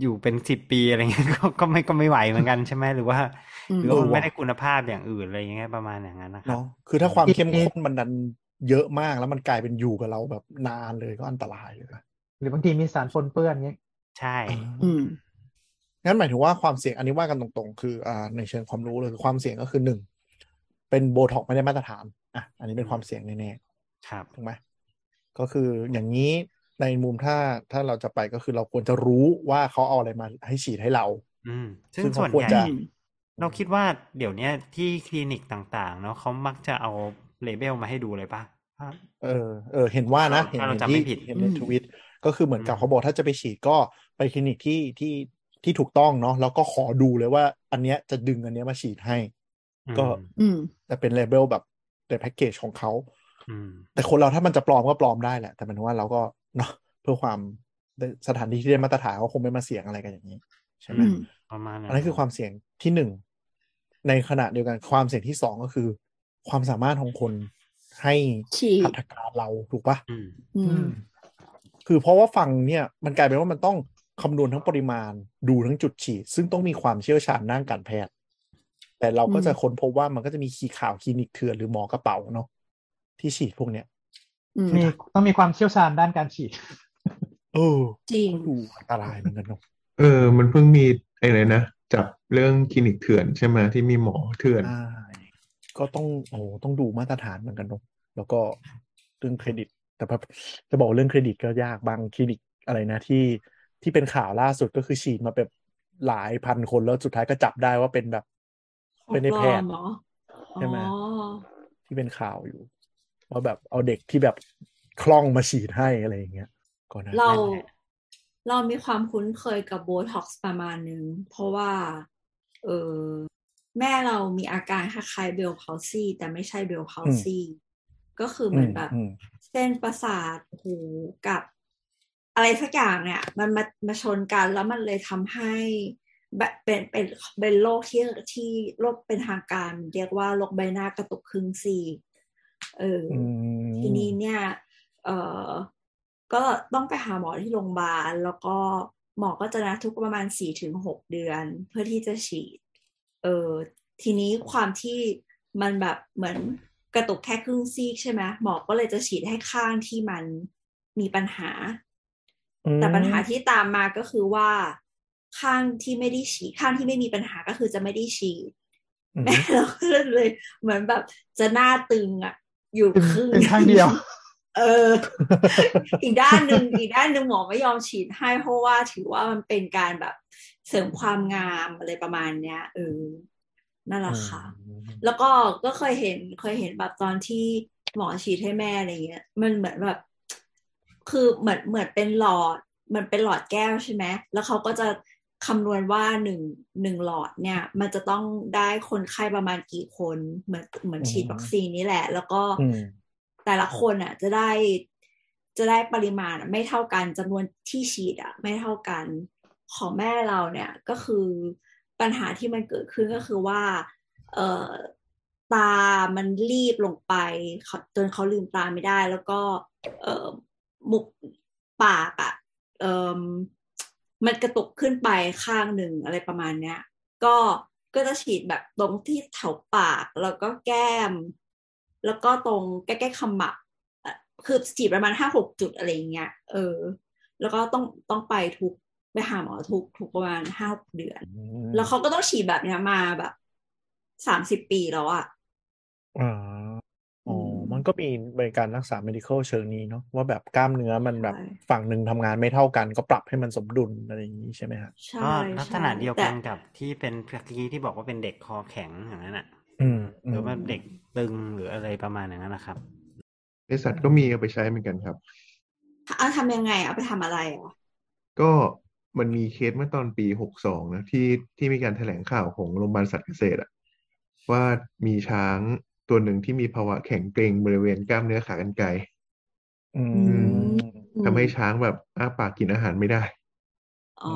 อยู่เป็นสิบปีอะไรเงี้ยก็ก็ไม่ก็ไม่ไหวเหมือนกันใช่ไหมหรือว่าอืมหรือว่ามันไม่ได้คุณภาพอย่างอื่นอะไรอย่างเงี้ยประมาณอย่างนั้นนะครับเนาะคือถ้าความเข้มข้นมันดันเยอะมากแล้วมันกลายเป็นอยู่กับเราแบบนานเลยก็อันตรายเลยนะหรือบางทีมีสารปนเปื้อนเงี้ยใช่ อืมงั้นหมายถึงว่าความเสี่ยงอันนี้ว่ากันตรงๆ คืออ่าในเชิงความรู้เลยคือความเสี่ยงก็คือหนึ่งเป็นโบท็อกไม่ได้มาตรฐานอะอันนี้เป็นความเสี่ยงแน่ครับๆถูกไหมก็คืออย่างนี้ ในมุมถ้าถ้าเราจะไปก็คือเราควรจะรู้ว่าเขาเอาอะไรมาให้ฉีดให้เรา อืม ซึ่งซึ่งส่วนเขาควรใหญ่จะเราคิดว่าเดี๋ยวเนี้ยที่คลินิกต่าง ๆ เนาะเขามักจะเอาเลเบลมาให้ดูเลยป่ะเออเออ เห็นว่านะถ้าเห็นเราเห็นจำไม่ที่ผิดเห็นในอืมทวิตก็คือเหมือนกับอืมเขาบอกถ้าจะไปฉีดก็ไปคลินิกที่ที่ที่ถูกต้องเนาะแล้วก็ขอดูเลยว่า อันเนี้ยจะดึงอันเนี้ยมาฉีดให้ ก็อืมอืมจะเป็นเลเบลแบบในแพ็กเกจของเขาอืมแต่คนเราถ้ามันจะปลอมก็ปลอมได้แหละ แต่หมายถึงว่าเราก็ เนาะเพื่อความสถานที่ที่ได้มาตรฐานเขาคงไม่มาเสี่ยงอะไรกันอย่างนี้ใช่ไหมอืมประมาณอันนั้นคือความเสี่ยงที่หนึ่งในขณะเดียวกันความเสี่ยงที่สองก็คือ ความสามารถของคนให้ฉีดหัตถการเราถูกปะอืมอืมคือเพราะว่าฟังเนี่ย มันกลายเป็นว่ามันต้องคำนวณทั้งปริมาณดูทั้งจุดฉีด ซึ่งต้องมีความเชี่ยวชาญด้านการแพทย์ แต่เราก็จะค้นพบว่ามันก็จะมีขีข่าวคลินิกเถื่อนหรือหมอกระเป๋าเนาะที่ฉีดพวกเนี้ยอื มมีต้องมีความเชี่ยวชาญด้านการฉีดเออจริงก็ดูอันตรายเหมือนกันเนาะเออ มันเพิ่งมีไอ้เลยนะจับเรื่องคลินิกเถื่อนใช่ไหมที่มีหมอเถื่อนใช่ก็ต้องโอ้ต้องดูมาตรฐานเหมือนกันเนาะแล้วก็เรื่องเครดิต แต่แบบจะบอกเรื่องเครดิตก็ยากบางคลินิกอะไรนะที่ที่เป็นข่าวล่าสุดก็คือฉีดมาแบบหลายพันคนแล้วสุดท้ายก็จับได้ว่าเป็นแบบเป็นในแพทย์ของปลอมเหรอใช่ไหมอ๋อที่เป็นข่าวอยู่ ว่าแบบเอาเด็กที่แบบคล่องมาฉีดให้อะไรอย่างเงี้ยก็นะเรานั่นแหละเรามีความคุ้นเคยกับโบท็อกซ์ประมาณนึง เพราะว่า เออแม่เรามีอาการคล้ายๆ Bell's palsy แต่ไม่ใช่ Bell's palsy ก็คือเหมือนแบบอืมเส้นประสาทหูกับอะไรสักอย่างเนี่ย มันมามาชนกันแล้วมันเลยทำให้แบบเป็นเป็นเป็นโรคที่ที่โรคเป็นทางการ เรียกว่าโรคใบหน้ากระตุกครึ่งซีก เออออืมทีนี้เนี่ยเออก็ต้องไปหาหมอที่โรงพยาบาล แล้วก็หมอก็จะนัดทุกประมาณสี่ถึงหกเดือน เพื่อที่จะฉีด เออทีนี้ความที่มันแบบเหมือนกระตุกแค่ครึ่งซีกใช่ไหมหมอก็เลยจะฉีดให้ข้างที่มันมีปัญหา แต่ปัญหาที่ตามมาก็คือว่าข้างที่ไม่ได้ฉีดข้างที่ไม่มีปัญหาก็คือจะไม่ได้ฉีดอืมแม่เราก็เลยเหมือนแบบจะหน้าตึงอะ อยู่ตึงครึ่งตึงข้างเดียว เออ อีกด้านหนึ่งอีกด้านหนึ่งหมอไม่ยอมฉีดให้เพราะว่าถือว่ามันเป็นการแบบเสริมความงามอะไรประมาณเนี้ยเออนั่นแหละค่ะ แล้วก็ก็เคยเห็นเคยเห็นแบบตอนที่หมอฉีดให้แม่อะไรเงี้ย มันเหมือนแบบ คือเหมือนเหมือนเป็นหลอดเหมันเป็นหลอดแก้วใช่ไหมแล้วเขาก็จะ คำนวณว่าหนึ่งหนึ่งหลอดเนี่ย มันจะต้องได้คนไข้ประมาณกี่คนเหมือนเหมือนฉีดวัคซีนนี่แหละ แล้วก็อืมแต่ละคนอะ จะได้จะได้ปริมาณอะไม่เท่ากันจำนวนที่ฉีดอะ ไม่เท่ากันของแม่เราเนี่ยก็คือปัญหาที่มันเกิดขึ้นก็คือว่า เอ่อตามันรีบลงไปเขาจนเขาลืมตาไม่ได้ แล้วก็ เอ่อมุกปากอะ เอ่อ มันกระตุกขึ้นไปข้างหนึ่งอะไรประมาณเนี้ย ก็ก็จะฉีดแบบตรงที่แถวปากแล้วก็แก้ม แล้วก็ตรงใกล้ๆขมับอะคือฉีดประมาณห้าหกจุดอะไรเงี้ย เออ แล้วก็ต้องต้องไปทุกไปหาหมอทุกทุกประมาณห้าเดือน แล้วเขาก็ต้องฉีดแบบเนี้ยมาแบบสามสิบปีแล้วอะอ่าอ๋อ มันก็มีบริการรักษา medical เชิงนี้เนาะว่าแบบกล้ามเนื้อมันแบบใช่ฝั่งหนึ่งทำงานไม่เท่ากัน ก็ปรับให้มันสมดุลอะไรอย่างนี้ใช่ไหมฮะใช่ก็ลักษณะใช่เดียวแต่กันกับที่เป็นเมื่อกี้ที่บอกว่าเป็นเด็กคอแข็งอย่างนั้นอะอืมหรือว่าเด็กตึงหรืออะไรประมาณอย่างนั้นนะครับในสัตว์ก็มีเอาไปใช้เหมือนกันครับเอาทำยังไงเอาไปทำอะไรอะก็มันมีเคสเมื่อตอนปีหกสองนะที่ที่มีการแถลงข่าวของโรงพยาบาลสัตว์เกษตรอะว่ามีช้าง ตัวหนึ่งที่มีภาวะแข็งเกร็งบริเวณกล้ามเนื้อขากรรไกรอือืมมทำให้ช้างแบบอ้าปากกินอาหารไม่ได้ อ๋อ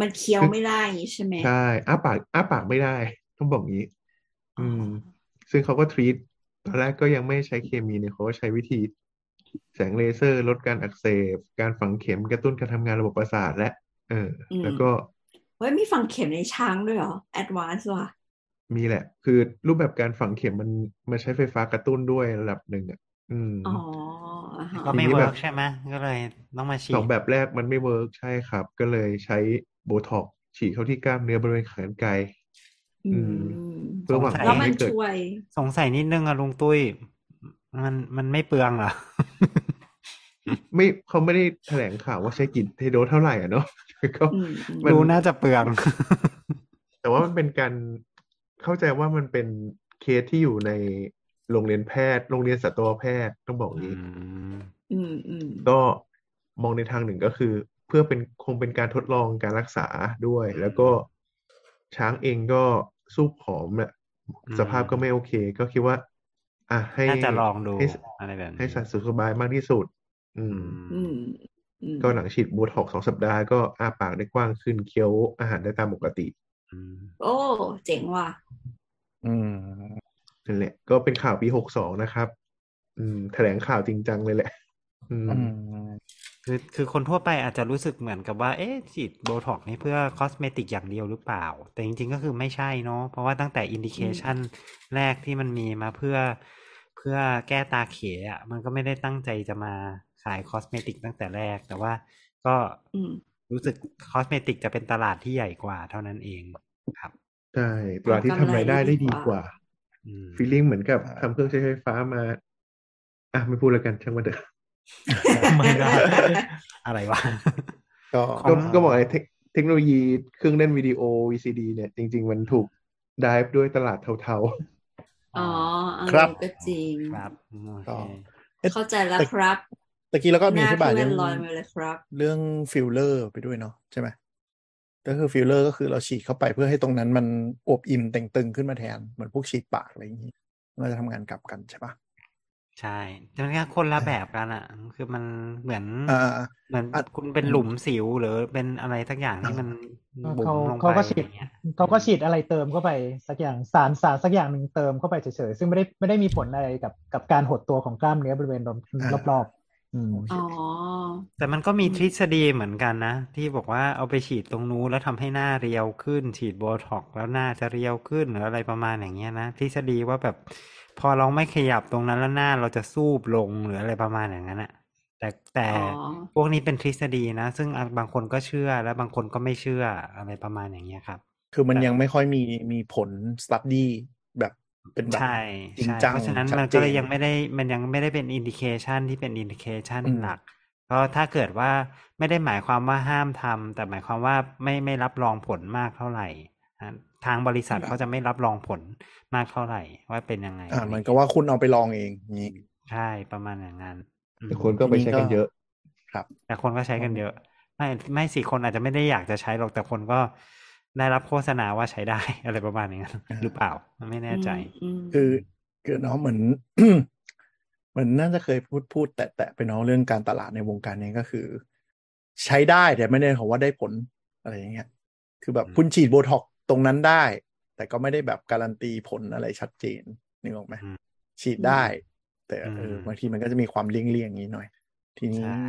มันเคี้ยวไม่ได้อย่างงี้ใช่ไหมใช่อ้าปากอ้าปากไม่ได้ ต้องบอกงี้ อืม ซึ่งเขาก็ทรีตตอนแรกก็ยังไม่ใช้เคมีเนี่ยเขาก็ใช้วิธี แสงเลเซอร์ลดการอักเสบ การฝังเข็มกระตุ้นการทำงานระบบประสาทและ เอออมแล้วก็เฮ้ยมีฝังเข็มในช้างด้วยเหรอแอดวานซ์ว่ะ มีแหละ คือรูปแบบการฝังเข็มมันมันใช้ไฟฟ้ากระตุ้นด้วยระดับหนึ่งอะอืมอ๋ออ่าฮะก็ไม่ทีนี้เวิแบร์บกใช่ไหมก็เลยต้องมาฉีสองดแบบแรกมันไม่เวิร์กใช่ครับ ก็เลยใช้โบท็อกซ์ฉีดเข้าที่กล้ามเนื้อบริเวณขากรรไกรอือืมเพื่อหวังแล้วว่ามันให้เกิดช่วย สงสัยนิดนึงอะลุงตุ้ย มันมันไม่เปลืองเหรอ ไม่เขาไม่ได้แถลงข่าวว่าใช้กี่เทโดสเท่าไหร่อะเนาะก็อืมอืมมันดูน่าจะเปลือง แต่ว่ามันเป็นการ เข้าใจว่ามันเป็นเคสที่อยู่ในโรงเรียนแพทย์ โรงเรียนสัตวแพทย์ต้องบอกอย่างนี้อืมอืมก็มองในทางหนึ่งก็คือ เพื่อเป็นคงเป็นการทดลองการรักษาด้วย แล้วก็ช้างเองก็สู้ผอมเนี่ยอืมสภาพก็ไม่โอเค ก็คิดว่า อะให้น่าจะลองดูให้อะไรแบบนี้ให้สัตว์สุขสบายมากที่สุด อืมอืมอืมก็หลังฉีดโบท็อกซ์สองสัปดาห์ก็อ้าปากได้กว้างขึ้นเคี้ยวอาหารได้ตามปกติอืม โอ้เจ๋งว่ะ อืมนั่นแหละ ก็เป็นข่าวปีหกสองนะครับ อืม แถลงข่าวจริงจังเลยแหละ อืมอืมคือคือคนทั่วไปอาจจะรู้สึกเหมือนกับว่า เอ๊ะฉีดโบท็อกซ์นี่เพื่อ cosmetic อย่างเดียวหรือเปล่า แต่จริงๆก็คือไม่ใช่เนาะเพราะว่าตั้งแต่ indication แรกที่มันมีมาเพื่อ เพื่อแก้ตาเขอะมันก็ไม่ได้ตั้งใจจะมาขาย cosmetic ตั้งแต่แรก แต่ว่าก็อืม รู้สึก cosmetic จะเป็นตลาดที่ใหญ่กว่าเท่านั้นเองครับใช่ตลาดที่ทำรายได้ได้ดีกว่าอืม feeling เหมือนกับทำเครื่องใช้ไฟฟ้ามา อะไม่พูดแล้วกันช่างมันเถอะไม่ได้อะไรวะก็ก็ก็บอกไอ้เทคเทคโนโลยีเครื่องเล่นวิดีโอ VCD เนี่ย จริง ๆ มันถูกดิฟด้วยตลาดเทาอ๋อเออครับก็จริงครับโอก็เคเข้าใจแล้วครับ ตะกี้เราก็มีหอน้าธิบายที่เรื่มัอนงลอยมาเลยครับเรื่องฟิลเลอร์ไปด้วยเนาะใช่ไหมก็คือฟิลเลอร์ก็คือเราฉีดเข้าไปเพื่อให้ตรงนั้นมันอวบอิ่มเต่งตึงขึ้นมาแทน เหมือนพวกฉีดปากอะไรอย่างนี้มันจะทำงานกลับกันใช่ปะใช่แต่มันก็คนละแบบกันอะ คือมันเหมือนอ่าเหมือนอะคุณเป็นหลุมสิวหรือเป็นอะไรสักอย่างที่มันบุ๋เขามลงไปเขาก็ฉีดอย่างเงี้ยเขาก็ฉีดอะไรเติมเข้าไปสักอย่างสารสารสักอย่างหนึ่งเติมเข้าไปเฉยๆซึ่งไม่ได้ไม่ได้มีผลอะไรกับกับการหดตัวของกล้ามเนื้อบริเวณรอบ อ่ารอบๆอืมอ๋อ แต่มันก็มีอืมทฤษฎีเหมือนกันนะ ที่บอกว่าเอาไปฉีดตรงนู้นแล้วทำให้หน้าเรียวขึ้น ฉีดโบท็อกซ์แล้วหน้าจะเรียวขึ้นหรืออะไรประมาณอย่างเงี้ยนะทฤษฎีว่าแบบ พอเราไม่ขยับตรงนั้นแล้วหน้าเราจะซูบลงหรืออะไรประมาณอย่างนั้นอะแต่แต่อ๋อพวกนี้เป็นทฤษฎีนะ ซึ่งอะบางคนก็เชื่อแล้วบางคนก็ไม่เชื่ออะไรประมาณอย่างเงี้ยครับ คือมันยังไม่ค่อยมีมีผล study แบบ เป็นแบบใช่จริงใช่จังเพราะฉะนั้นชัดมันก็เลยเจนยังไม่ได้มันยังไม่ได้เป็น indication ที่เป็น indication อืมหลักก็ถ้าเกิดว่าไม่ได้หมายความว่าห้ามทำแต่หมายความว่าไม่ไม่รับรองผลมากเท่าไหร่อะทางบริษัทเขาจะไม่รับรองผลมากเท่าไหร่ ว่าเป็นยังไงอ่ามันก็ว่าคุณเอาไปลองเองอย่างนี้ใช่ประมาณอย่างนั้นอืมๆแต่คนก็ไปใช้กันเยอะ ครับ แต่คนก็ใช้กันเยอะ ไม่ไม่สี่คนอาจจะไม่ได้อยากจะใช้หรอกแต่คนก็ ได้รับโฆษณาว่าใช้ได้อะไรประมาณอย่างนั้นอ่าหรือเปล่าไม่แน่ใจอืมคือคือเนาะเหมือนเหมือนน่าจะเคยพูดพูด แตะแตะไปเนาะเรื่องการตลาดในวงการนี้ก็คือ ใช้ได้แต่ไม่ได้ของว่าได้ผลอะไรอย่างเงี้ย คือแบบอืมคุณฉีดโบท็อกซ์ตรงนั้นได้ แต่ก็ไม่ได้แบบการันตีผลอะไรชัดเจนนึกออกไหมอืมฉีดได้ แต่เอออืมบางทีมันก็จะมีความเลี่ยงๆอย่างนี้หน่อย ทีนี้ใช่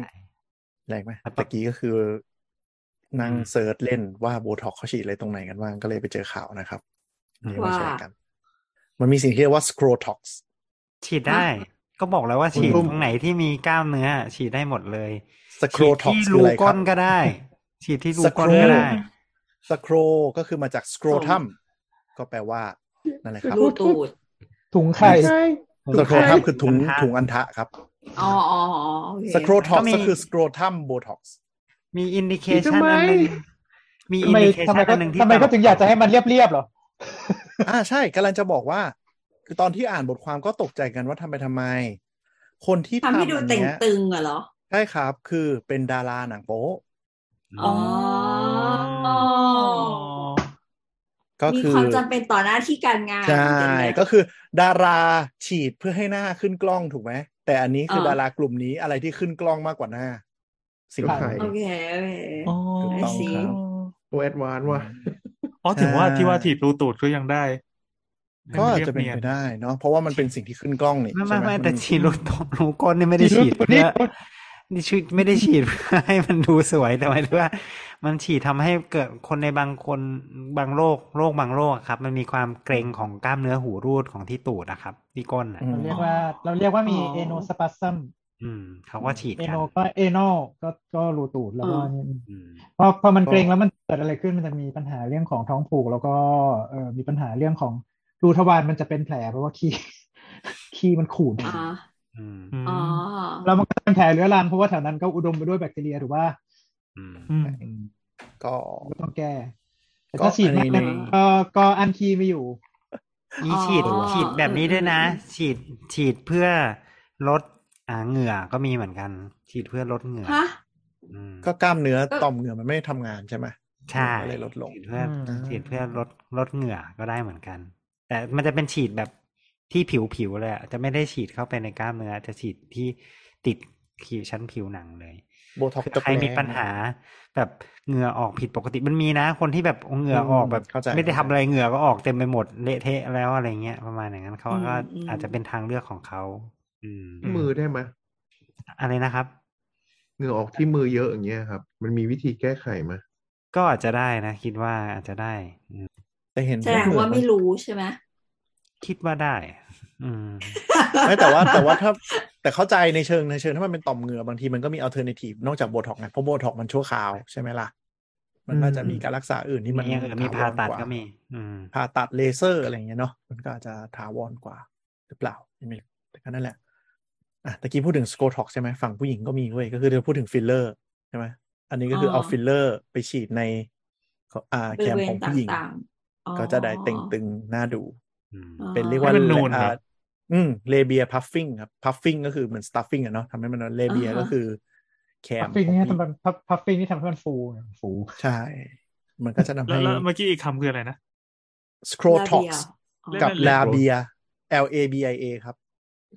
แรงไหมครับตะกี้ก็คือ นั่งอืม search เล่นว่าโบท็อกซ์เขาฉีดอะไรตรงไหนกันบ้างก็เลยไปเจอข่าวนะครับนี่มาว่าแชร์กัน มันมีสิ่งที่เรียกว่า scrotox ฉีดได้ ก็บอกแล้วว่าคุณฉีดตุ้มตรงไหนที่มีกล้ามเนื้อ ฉีดได้หมดเลยฉีด scrotox ที่คือรูอะไรคก้รับนก็ได้ ฉีดที่รูก้น Scro ก็ได้ scro ก็คือมาจาก scrotum ก็แปลว่านั่นแหละครับรูตูดถุงไข่ใช่ scrotum คือถุงอันทะถุงอันทะครับอ๋ออ๋ออ๋อโอเค scrotox ก็มีก็คือ scrotum botox มีอินดิเคฉีดชันทำไมอันหนึงมีทำอินไมดิเคทำชัไมนก็อันหนึ่งที่ทำไมก็ตลถึงอยากจะให้มันเรียบๆเหรอ อ่าใช่กำลังจะบอกว่า คือตอนที่อ่านบทความก็ตกใจกันว่าทำไปทำไม คนที่ทำให้ทำดูอันเต่งเนี้ยตึงอะเหรอ ใช่ครับ คือเป็นดาราหนังโป๊ะอ๋อก็มีคือความจำเป็นต่อหน้าที่การงาน ใช่อย่างเงี้ยก็คือ ดาราฉีดเพื่อให้หน้าขึ้นกล้องถูกไหม แต่อันนี้คือเออดารากลุ่มนี้อะไรที่ขึ้นกล้องมากกว่าหน้า สิ่งก็ที่ไข่โอเคโอเคอ๋อถูกต้อง I see ครับโอแอดวานว่ะอ๋อถึงว่าใช่ที่ว่าถีบรูตูดก็ยังได้ ก็อาจรียบจะเป็นยไปได้เนาะเพราะว่ามันเป็นสิ่งที่ขึ้นกล้องนี่ไม่ใช่ไม่ไหมไม่มันแต่ฉีดรูตรูก้นนี่ไม่ได้ฉีดฉีดรูเพื่อนี่นี่ฉีดไม่ได้ฉีดเพื่อให้มันดูสวยแต่หมายถึงว่า มันฉีดทำให้เกิดคนในบางคนบางโรคโรคบางโรคอะครับ มันมีความเกร็งของกล้ามเนื้อหูรูดของที่ตูดนะครับ ที่ก้นอะอืมเราเรียกว่า เราเรียกว่ามีอ๋อเอโนสปัซัม อืมเขาก็ฉีดเอกันโนก็เอโนก็ก็รูตูดแล้วก็อ่านี่อืมพอพอมันเกรงแล้วมันเกิดอะไรขึ้นมันจะมีปัญหาเรื่องของท้องผูก แล้วก็เอ่อมีปัญหาเรื่องของรูทวารมันจะเป็นแผลเพราะว่าขี้ขี้มันขูดอ่าอืมอืมอ๋อแล้วมันก็เป็นแผลเรื้อรังเพราะว่าแถวนั้นก็อุดมไปด้วยแบคทีเรียถูกป่ะอืมอืมก็ก็ต้องแก้แต่ก็ถ้าฉีดอันนี้มากในก็ก็อันคีไม่อยู่มีฉีดอ๋อฉีดแบบนี้ด้วยนะอืมอืมฉีดฉีดเพื่อลด อ่าเหงื่อก็มีเหมือนกัน ฉีดเพื่อลดเหงื่อฮะอืมก็กล้ามเนื้อก็ต่อมเหงื่อมันไม่ได้ทำงานใช่ไหมใช่ก็เลยลดลงฉีดเพื่ออมฉีดเพื่อลดลดเหงื่อก็ได้เหมือนกัน แต่มันจะเป็นฉีดแบบที่ผิวผิวเลยอะจะไม่ได้ฉีดเข้าไปในกล้ามเนื้อ จะฉีดที่ติดผิวชั้นผิวหนังเลยโบท็อกคือใครมีปัญหา แบบเหงื่อออกผิดปกติมันมีนะ คนที่แบบเหงื่อออกแบบเข้าใจไม่ได้ทำอะไรเหงื่อก็ออกเต็มไปหมดเละเทะแล้วอะไรเงี้ยประมาณอย่างนั้นเขาก็อืมอืมอาจจะเป็นทางเลือกของเขา อืมอืมมือได้ไหมอะไรนะครับ เหงื่อออกที่มือเยอะอย่างเงี้ยครับ มันมีวิธีแก้ไขไหมก็อาจจะได้นะ คิดว่าอาจจะได้อืมแต่เห็นแสดงว่าไม่รู้ใช่ไหมคิดว่าได้ อืมไม่แต่ว่าแต่ว่าถ้า แต่เข้าใจในเชิงในเชิงถ้ามันเป็นต่อมเหงื่อบางทีมันก็มี alternative นอกจากโบท็อกซ์ไงเพราะโบท็อกซ์มันชั่วคราวใช่ไหมล่ะมันก็จะมีการรักษาอื่นที่มันมีอย่างอื่นมีถวรผ่าตัดว่ก็มีอืมผ่าตัดเลเซอร์อะไรอย่างเงี้ยเนาะมันก็อาจจะถาวรกว่า หรือเปล่าไม่รู้แต่ก็นั่นแหละ อะตะกี้พูดถึงสโกท็อกใช่ไหมฝั่งผู้หญิงก็มีเว้ยก็คือเราพูดถึงฟิลเลอร์ใช่ไหมอันนี้ก็คือเอาฟิลเลอร์ไปฉีดในอ่าบแคริมเวขณองตผู้หญิง่างๆอ๋อก็จะได้เต่งตึงน่าดูอืมอ๋อเป็นเรียกว่าให้มันนูนอ่าเหรออืมเลเบียพัฟฟิ n งครับพัฟฟิ n งก็คือเหมือนสตัฟฟิ n งอะเนาะทำให้มันเลเบียอ่าฮะก็คือ แคพัมฟฟิ้งของนี่ผู้หญิทำงมันพัฟฟิ้งนี่ทำให้มันฟูไงฟูใช่ มันก็จะทำแล้ให้วแล้วเมื่อกี้อีกคำคืออะไรนะ scrotox ลาเบียกับเล่นๆลาเบีย L A B I A ครับ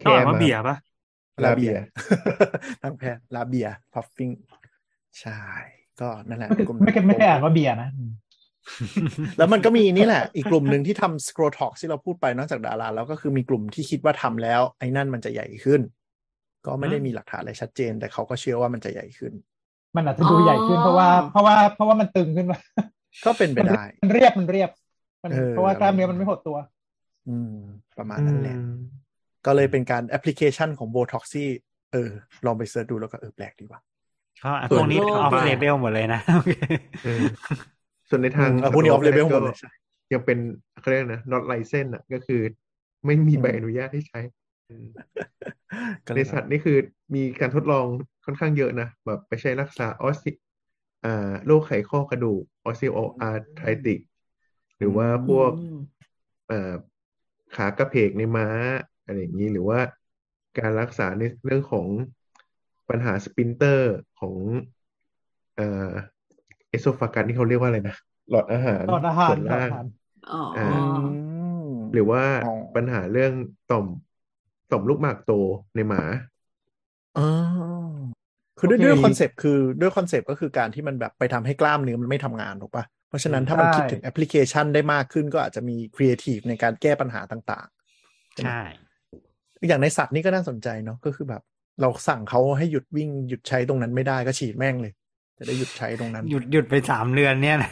ต้องอ่านว่าอะเบียร์ปะ ลาเบียทางแพทย์ลาเบียพัฟฟิ n งใช่ ก็นั่นแหละไม่กลุ่ไม่เคยไม่เคยอ่านว่าเบียร์นะอืมแล้วมันก็มีนี่แหละ อีกกลุ่มหนึ่งที่ทำ scrotox ที่เราพูดไปนอกจากดาราแล้วก็คือมีกลุ่มที่คิดว่าทำแล้ว ไอ้นั่นมันจะใหญ่ขึ้น ก็ไม่ได้มีหลักฐานอะไรชัดเจน แต่เขาก็เชื่อว่ามันจะใหญ่ขึ้น มันอาจจะดูใหญ่ขึ้นเพราะว่า เพราะว่าเพราะว่ามันตึงขึ้นมาก็เป็นไปได้ มันเรียบมันเรียบมันเออเพราะว่ากล้ามเนื้อมันไม่หดตัว อืม ประมาณนั้นแหละ ก็เลยเป็นการแอปพลิเคชันของโบท็อกซี่เออ ลองไปเสิร์ชดูแล้วก็เออแปลกดีว่ะก็อะพวกนี้ส่วนโลกออฟอะเลเบลหมดเลยนะโอเคเออส่วนในทางเออพวกนี้ออฟเลเวลหมดเลยก็ใช่ยังเป็นเขาเรียกนะ not license อะก็คือไม่มีใบอนุญาตให้ใช้ก็ในเลยสัตว์นี่คือมีการทดลองค่อนข้างเยอะนะ แบบไปใช้รักษาออสติอ่าโรคไขข้อกระดูก osteoarthritic หรือว่าพวกอืมเอ่อขากะเผลกในม้า อะไรอย่างนี้หรือว่าการรักษาในเรื่องของปัญหา sphincter ของเอ่อ esophagus นี่เขาเรียกว่าอะไรนะ หลอดอาหารหลอดอาหารส่วนหลอดล่างอาหารอ๋ออ่าอืมหรือว่าอ๋อปัญหาเรื่องต่อมต่อมลูกหมากโตในหมาอ๋อคือด้วยโอเคด้วย concept คือด้วย concept ก็คือการที่มันแบบไปทำให้กล้ามเนื้อมันไม่ทำงานถูกปะเพราะฉะนั้นถ้ามันใช่คิดถึงแอปพลิเคชันได้มากขึ้นก็อาจจะมีครีเอทีฟในการแก้ปัญหาต่างใช่ๆ อย่างในสัตว์นี่ก็น่าสนใจเนาะก็คือแบบ เราสั่งเขาให้หยุดวิ่งหยุดใช้ตรงนั้นไม่ได้ก็ฉีดแม่งเลย จะได้หยุดใช้ตรงนั้น หยุดหยุดไปสามเดือนเนี่ยนะ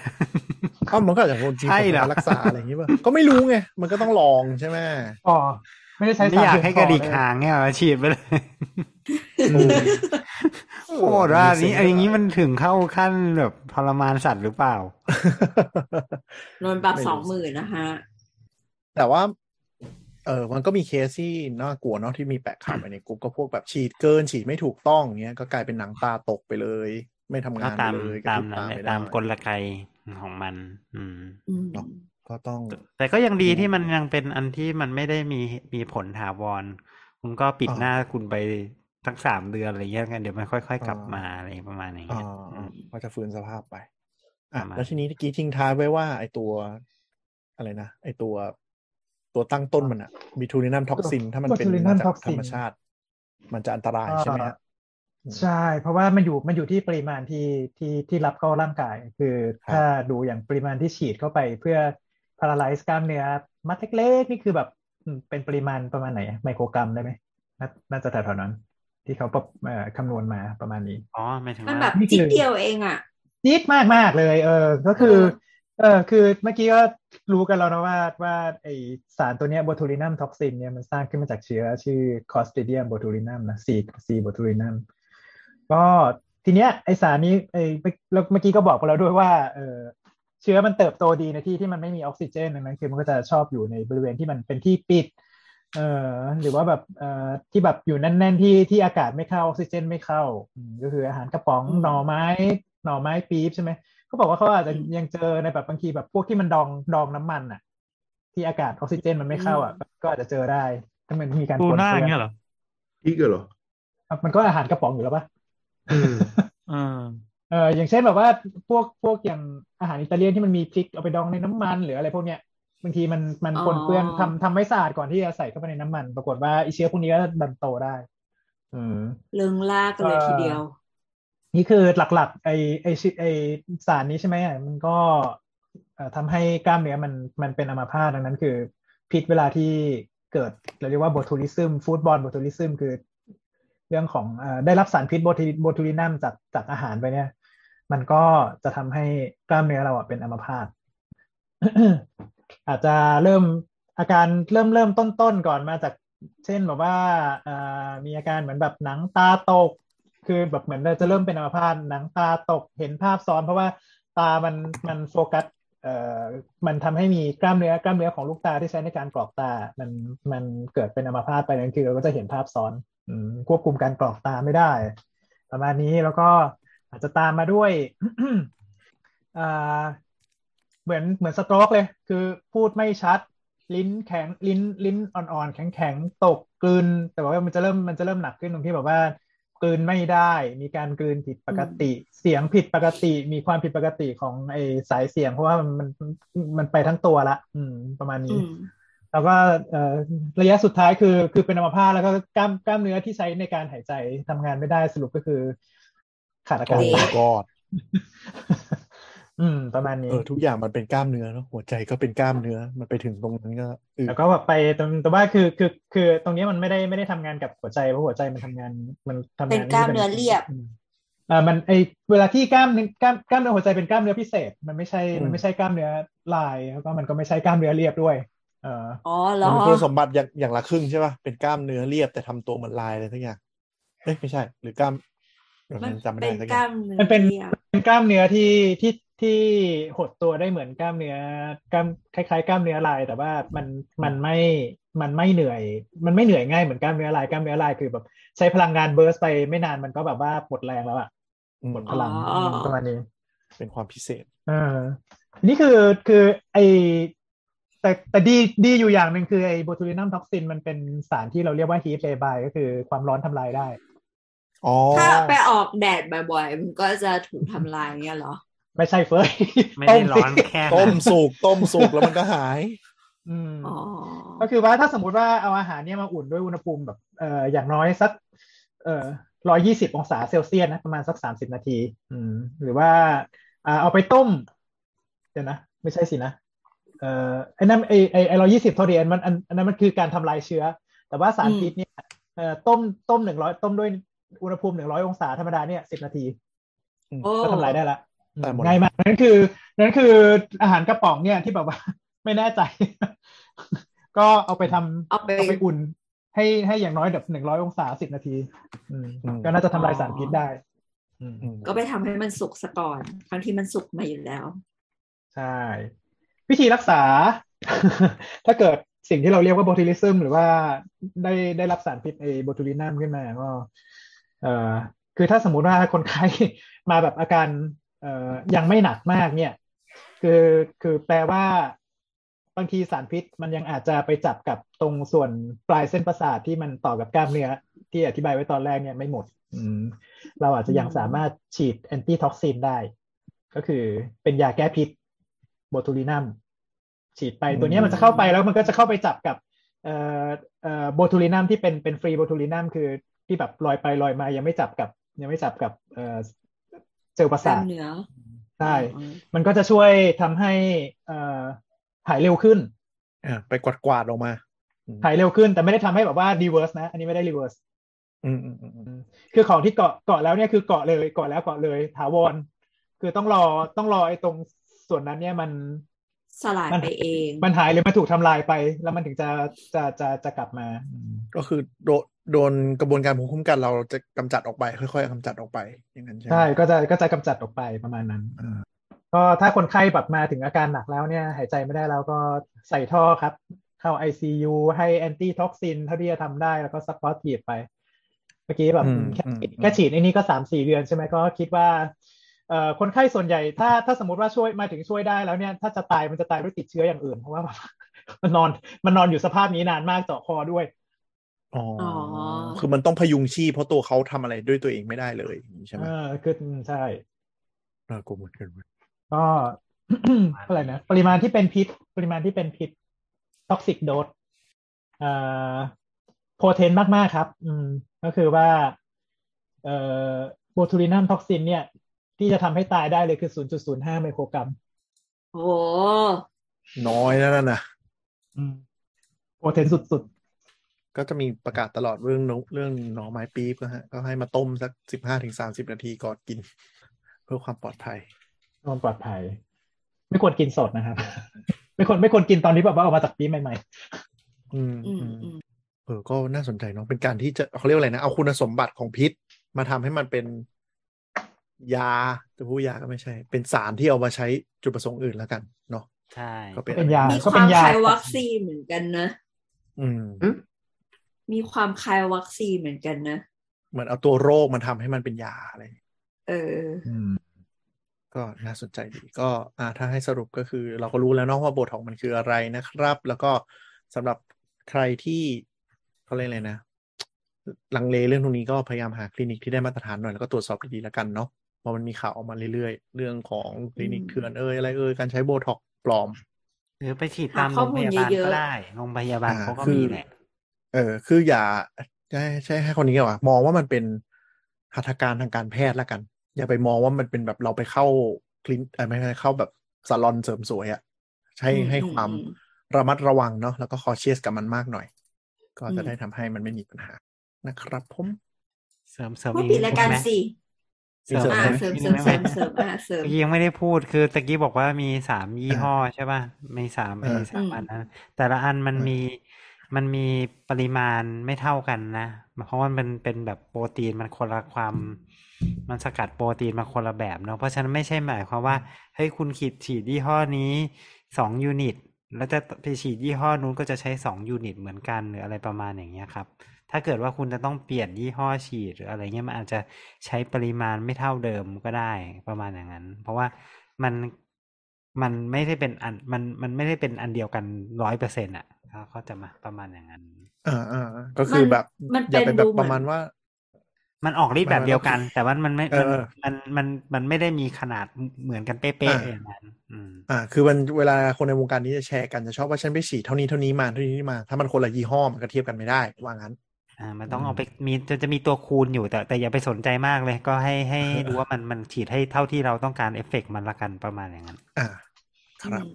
อ้าวมันก็อาจจะคนจริงใช่เหรอการรักษาอะไรอย่างงี้ป่ะก็ไม่รู้ไงมันก็ต้องลองใช่ไหมอ๋อไม่ได้ใช้ไม่อยากให้กระดิกหาหางเนี่ยฉีดไปเลยโหดว่าอันนี้อันนี้มันถึงเข้าขั้นแบบทรมานสัตว์หรือเปล่า โดนปรับไม่รู้สองหมื่นนะฮะแต่ว่า เออมันก็มีเคสที่น่ากลัวเนาะที่มีแปะข่าวไปในกลุ่มก็พวกแบบฉีดเกินฉีดไม่ถูกต้องเงี้ยก็กลายเป็นหนังตาตกไปเลย ไม่ทำก็งานตามเลยกระตาพมริบนั้นตาแหละไม่ได้ตามกลไกของมันอืมอืมเนาะก็ต้อง แต่ก็ยังดีที่มันยังเป็นอันที่มันไม่ได้มีมีผลถาวรคุณก็ปิดอ่าหน้าคุณไปทั้งสามเดือนอะไรเงี้ยกันเดี๋ยวมันค่อยๆ กลับอ่ามมาอะไรประมาณอย่างอ่าเงี้ยอ่าก็จะฟื้นสภาพไปอะประมาณแล้วทีนี้เมื่อกี้ทิ้งท้ายไว้ว่า ไอตัว อะไรนะไอตัว ตัวตั้งต้นมันอะบิทูลินัมท็อกซิน ถ้ามันเป็น botulinum มาจาก toxin ธรรมชาติ มันจะอันตรายใช่ไหมฮะใช่ เพราะว่ามันอยู่มันอยู่ที่ปริมาณที่ที่ที่รับเข้าร่างกาย คือครับถ้าดูอย่างปริมาณที่ฉีดเข้าไปเพื่อ paralyze กล้ามเนื้อมัดเล็กๆนี่คือแบบอืมเป็นปริมาณประมาณไหนอะไมโครกรัมได้ไหมน่าน่าจะแถวๆนั้น ที่เขาประเอ่อคำนวณมาประมาณนี้อ๋อไม่ถึงมันว่าแบบนี่คือจิ๊ดเดียวเองอะจี๊ดมากมากเลย เออ ก็คือ เออคือเมื่อกี้ก็รู้กันแล้วนะว่าว่าไอสารตัวเนี้ย botulinum toxin เนี่ยมันสร้างขึ้นมาจากเชื้อชื่อ Clostridium botulinum นะ C C botulinum ก็ทีเนี้ยไอสารนี้ไอแล้วเมื่อกี้ก็บอกไปแล้วด้วยว่าเออเชื้อมันเติบโตดีในที่ที่มันไม่มีออกซิเจนดังนั้นคือมันก็จะชอบอยู่ในบริเวณที่มันเป็นที่ปิดเอ่อหรือว่าแบบเอ่อที่แบบอยู่แน่นๆที่ที่อากาศไม่เข้าออกซิเจนไม่เข้าอืมก็คืออาหารกระป๋องอืมหน่อไม้หน่อไม้ปี๊บใช่ไหม เขาบอกว่าเขาอาจจะยังเจอในแบบบางทีแบบพวกที่มันดองดองน้ำมันอะ ที่อากาศออกซิเจนมันไม่เข้าอะ ก็อาจจะเจอได้ถ้ามันมีการตูปนหน้าเปื้อย่างอนเงี้ยเหรออีกเหรอมันก็อาหารกระป๋องอยู่แล้วปะเออเออเอออย่างเช่นแบบว่าพวกพวกอย่างอาหารอิตาเลียนที่มันมีพริกเอาไปดองในน้ำมันหรืออะไรพวกเนี้ยบางทีมันมันอ๋อปนเปื้อนทำทำไม่สะอาดก่อนที่จะใส่เข้าไปในน้ำมัน ปรากฏว่าไอเชื้อพวกนี้ก็ดันโตได้ อืมเลิงลากกันเลยทีเดียว นี่คือหลักๆไอไอไอสารนี้ใช่ไหมมันก็เอ่อทำให้กล้ามเนื้อมันมันเป็นอัมพาตดังนั้นคือ พิษเวลาที่เกิดเราเรียกว่า botulism foodborne botulism คือเรื่องของอได้รับสารพิษ botu botulinum จากจากอาหารไปเนี่ย มันก็จะทำให้กล้ามเนื้อเราอะเป็นอัมพาตอาจจะเริ่มอาการเริ่มเริ่มต้นๆก่อนมาจาก เช่นแบบว่ามีอาการเหมือนแบบหนังตาตก คือแบบเหมือนเราจะเริ่มเป็นอัมพาตหนังตาตกเห็นภาพซ้อนเพราะว่าตามันมันโฟกัสเอ่อมันทำให้มีกล้ามเนื้อกล้ามเนื้อของลูกตาที่ใช้ในการกรอกตา มันมันเกิดเป็นอัมพาตไปนั่นคือเราก็จะเห็นภาพซ้อนอควบคุมการกรอกตาไม่ได้ ประมาณนี้แล้วก็อาจจะตามมาด้วยอ่าเหมือนเหมือนสโตรกเลย คือพูดไม่ชัด ลิ้นแข็งลิ้นลิ้นอ่อนๆแข็งๆตกกลืน แต่ว่ามันจะเริ่มมันจะเริ่มหนักขึ้นตรงที่แบบว่า กลืนไม่ได้ มีการกลืนผิดปกติ เสียงผิดปกติ มีความผิดปกติของไอสายเสียง เพราะว่ามันมันมันไปทั้งตัวละ อืม ประมาณอืนี้มแล้วก็เอ่อระยะสุดท้ายคือคือเป็นอัมพาตแล้วก็กล้ามกล้ามเนื้อที่ใช้ในการหายใจทำงานไม่ได้สรุปก็คือ ขาดอาโอ้กาศ my god อืม ประมาณนี้เออทุกอย่างมันเป็นกล้ามเนื้อเนอะหัวใจก็เป็นกล้ามเนื้อมันไปถึงตรงนั้นก็อือแล้วก็แบบไปตรงแต่ว่าคือคือคือตรงนี้มันไม่ได้ไม่ได้ทำงานกับหัวใจเพราะหัวใจมันทำงานมันทำงานเป็นกล้ามเนื้อเรียบอืมอ่ามันไอเวลาที่กล้ามเนื้อกล้ามกล้ามเนื้อหัวใจเป็นกล้ามเนื้อพิเศษ มันไม่ใช่มันไม่ใช่กล้ามเนื้อลายแล้วก็มันก็ไม่ใช่กล้ามเนื้อเรียบด้วยเอออ๋อเหรมันอมีคุณสมบัติอย่างอย่างละครึ่งใช่ป่ะเป็นกล้ามเนื้อเรียบแต่ทำตัวเหมือนลายอะไรทั้งอย่างเอ้ยไม่ใช่ หรือกล้ามเดี๋ยวมันจำไม่เป็ได้นสักอกล้าย่างมเนื้อมันเป็นรียบเป็นกล้ามเนื้อที่ที่ ที่หดตัวได้เหมือนกล้ามเนื้อกล้ามคล้ายๆ กล้ามเนื้อลาย แต่ว่ามันมันไม่มันไม่เหนื่อย มันไม่เหนื่อยง่ายเหมือนกล้ามเนื้อลายกล้ามเนื้อลายคือแบบใช้พลังงานเบิร์สไปไม่นานมันก็แบบว่าหมดแรงแล้วอะอืมหมดพลังอ๋อมประมาณนี้ เป็นความพิเศษเออนี่คือคือไอแต่แต่ดีดีอยู่อย่างหนึ่งคือไอโบทูลินัมท็อกซินมันเป็นสารที่เราเรียกว่าฮีทเลบายก็คือความร้อนทำลายได้อ๋อถ้าไปออกแดดบ่อยๆ มันก็จะถูกทำลายเงี้ยเหรอ ไม่ใช่เฟยไม่ได้ร้อนต้มสิแค่ต้นั้มนสุกต้มสุกแล้วมันก็หายอืมอ๋อก็คือว่าถ้าสมมติว่าเอาอาหารเนี่ยมาอุ่นด้วยอุณหภูมิแบบเอ่ออย่างน้อยสัก เอ่อร้อยยี่สิบองศาเซลเซียสนะประมาณสักสามสิบนาที อืม หรือว่าอ่าเอาไปต้ม เดี๋ยวนะ ไม่ใช่สินะ เอ่อไอ้นั่นไอ้ไอ้ไอ้ร้อยยี่สิบโทษทีอันมันอันอันนั้นมันคือการทำลายเชื้อ แต่ว่าสารอืมพิษเนี่ยเอ่อต้มต้มหนึ่งร้อยต้มด้วยอุณหภูมิหนึ่งร้อยองศาธรรมดาเนี่ยสิบนาทีโอ้ก็ทำลายได้ละ ได้หมดง่ายมากนั่นคือ นั่นคืออาหารกระป๋องเนี่ยที่แบบว่าไม่แน่ใจ ก็เอาไปทำเอาไปเอาไปอุ่น ให้ให้อย่างน้อยแบบหนึ่งร้อยองศาสิบนาทีอืมอืมก็น่าจะทำลายสารพิษได้อืมอืมก็ไปทำให้มันสุกซะก่อนบางทีมันสุกมาอยู่แล้ว ใช่ วิธีรักษา ถ้าเกิดสิ่งที่เราเรียกว่าโบทูลิซึมหรือว่าได้ได้รับสารพิษไอโบทูลินัมขึ้นมาก็เอ่อคือถ้าสมมุติว่าคนไข้มาแบบอาการเอ่อ ยังไม่หนักมากเนี่ย คือคือแปลว่าบางทีสารพิษมันยังอาจจะไปจับกับตรงส่วนปลายเส้นประสาทที่มันต่อกับกล้ามเนื้อที่อธิบายไว้ตอนแรกเนี่ยไม่หมดอืมเราอาจจะยังสามารถฉีด antitoxin ได้ ก็คือเป็นยาแก้พิษ botulinum ฉีดไปตัวเนี้ยมันจะเข้าไปแล้วมันก็จะเข้าไปจับกับเอ่อเอ่อ botulinum ที่เป็นเป็น free botulinum คือที่แบบลอยไปลอยมายังไม่จับกับยังไม่จับกับ เอ่อเซลล์ประสาทกล้ามเนื้อใช่อืมมันก็จะช่วยทำให้เอ่อหายเร็วขึ้นอ่าไปกวาดกวาดๆออกมาหายเร็วขึ้นแต่ไม่ได้ทำให้แบบว่า reverse นะ อันนี้ไม่ได้ reverseอืมอืมอืมอืมคือของที่เกาะเกาะแล้วเนี่ยคือเกาะเลยเกาะแล้วเกาะเลยถาวรคือต้องรอต้องรอไอ้ตรงส่วนนั้นเนี่ยมันสลายมันไปเอง มันหายหรือมันถูกทำลายไป แล้วมันถึงจะจะจะจะกลับมาอืมก็คือโดน โดนกระบวนการภูมิคุ้มกันเราจะกำจัดออกไป ค่อยๆกำจัดออกไปอย่างนั้นใช่ไหมใช่ก็จะก็จะกำจัดออกไปประมาณนั้นอืมก็ถ้าคนไข้แบบมาถึงอาการหนักแล้วเนี่ย หายใจไม่ได้แล้วก็ใส่ท่อครับ เข้า ICU ให้ antitoxin เท่าที่จะทำได้แล้วก็ support ทีไป เมื่อกี้แบบอืมแค่อืมแค่ฉีดไอ้นี่ก็สามสี่เดือนใช่ไหมก็คิดว่าเอ่อคนไข้ส่วนใหญ่ถ้าถ้าสมมติว่าช่วยมาถึงช่วยได้แล้วเนี่ย ถ้าจะตายมันจะตายด้วยติดเชื้ออย่างอื่นเพราะว่าแบบมันนอนมันนอนอยู่สภาพนี้นานมากเจาะคอด้วย อ๋อออคือมันต้องพยุงชีพเพราะตัวเขาทำอะไรด้วยตัวเองไม่ได้เลยอย่างนี้ใช่ไหมเออคืออืมใช่น่ากลัวเหมือนกันเว้ยก็อะไรนะปริมาณที่เป็นพิษ ปริมาณที่เป็นพิษ toxic dose เอ่อ potent มาก ๆ ครับ อืม ก็คือว่า เอ่อ botulinum toxin เนี่ย ที่จะทำให้ตายได้เลยคือ 0.05 ไมโครกรัม โอ้น้อยแล้วนั่นนะอืม potent สุด ก็จะมีประกาศตลอดเรื่องนกเรื่องหน่อไม้ปี๊บก็ฮะ ก็ให้มาต้มสักสิบห้าถึงสามสิบนาทีก่อนกิน เพื่อความปลอดภัยๆความปลอดภัย ไม่ควรกินสดนะครับ ไม่ควรไม่ควรกินตอนที่แบบว่าออกมาจากปีใหม่อืมอืมอืมอืมเออก็น่าสนใจเนาะเป็นการที่จะเขาเรียกว่าอะไรนะ เอาคุณสมบัติของพิษ มาทำให้มันเป็นยาจะพูดยาก็ไม่ใช่ เป็นสารที่เอามาใช้จุดประสงค์อื่นแล้วกัน เนาะใช่ก็เป็นๆเป็นยามีก็คเป็วานมยาคล้ายวัคซีนเหมือนกันนะ อืม มีความคล้ายวัคซีนเหมือนกันนะ เหมือนเอาตัวโรคมันทำให้มันเป็นยาอะไรอย่างเงี้ยเอออืมก็น่าสนใจดีก็อ่าถ้าให้สรุปก็คือ เราก็รู้แล้วเนาะว่าโบท็อกมันคืออะไรนะครับ แล้วก็สำหรับใครที่เขาเรียกอะไรนะ ลังเลเรื่องตรงนี้ก็พยายามหาคลินิกที่ได้มาตรฐานหน่อยแล้วก็ตรวจสอบดีๆแล้วกันเนาะเพราะมันมีข่าวออกมาเรื่อยๆ เรื่องของคลินิกอืมเถื่อนเอ่ยอะไรเอ่ยการใช้โบท็อกปลอม หรือไปฉีดตามหาโรข้องมูพลยาบาลเยอะๆก็ได้โรงพยาบาลอ่าเขาก็คือมีแหละ เออ คืออย่าใช่ใช่ให้คนนี้ก่อนมองว่ามันเป็นหัตถการทางการแพทย์ละกัน อย่าไปมองว่ามันเป็นแบบเราไปเข้าคลินเออไม่ใช่เข้าแบบซาลอนเสริมสวยอะ่ะใช้อืมให้อืมความอืมระมัดระวังเนาะแล้วก็คอเชียสกับมันมากหน่อย ก็จะอืมได้ทำให้มันไม่มีปัญหานะครับผมเสริมเสริมพูดอีกปินิดดรายนึการงไหมสิมีเสริมอ่าไหมเสริมนิดเสนึริงมได้เสไหมริมเสริมอ่าเสริมเมื่อกี้ยังไม่ได้พูดคือตะกี้บอกว่ามีสามยี่ห้อใช่ป่ะมีสามเออมีสามอืมอันนั้นแต่ละอันมันเออมี มันมีปริมาณไม่เท่ากันนะ เพราะว่ามันเป็นแบบโปรตีนมันคนละความ มันสกัดโปรตีนมาคนละแบบเนาะ เพราะฉะนั้นไม่ใช่หมายความว่า เฮ้ยคุณขีดฉีดยี่ห้อนี้สอง unit แล้วจะไปฉีดยี่ห้อนู้นก็จะใช้สอง unit เหมือนกันหรืออะไรประมาณอย่างเงี้ยครับ ถ้าเกิดว่าคุณจะต้องเปลี่ยนยี่ห้อฉีดหรืออะไรเงี้ยมันอาจจะใช้ปริมาณไม่เท่าเดิมก็ได้ประมาณอย่างนั้น เพราะว่ามันมันไม่ได้เป็นอันมันมันไม่ได้เป็นอันเดียวกันร้อยเปอร์เซ็นต์อะ เขาจะมาประมาณอย่างนั้นอ่าอ่าอ่าก็คือแบบมันอย่าเป็เป็นนแบบดูเหมือนประมาณว่า มันออกฤทธิ์แบบเดียวกัน แต่ว่ามันไม่เอมันอมันมันมันไม่ได้มีขนาดเหมือนกันเป๊ะอ่าๆอย่างนั้นอืมอ่า คือมันเวลาคนในวงการนี้จะแชร์กันจะชอบว่าฉันไปฉีดเท่านี้เท่านี้มาเท่านี้มา ถ้ามันคนละยี่ห้อมันก็เทียบกันไม่ได้ว่างั้นอ่ามันต้องเอาไปมีจะจะมีตัวคูณอยู่แต่แต่อย่าไปสนใจมากเลย ก็ให้ให้ดูว่ามันมันฉีดให้เท่าที่เราต้องการเอฟเฟกต์มันละกันประมาณอย่างนั้น อ่า ครับอืม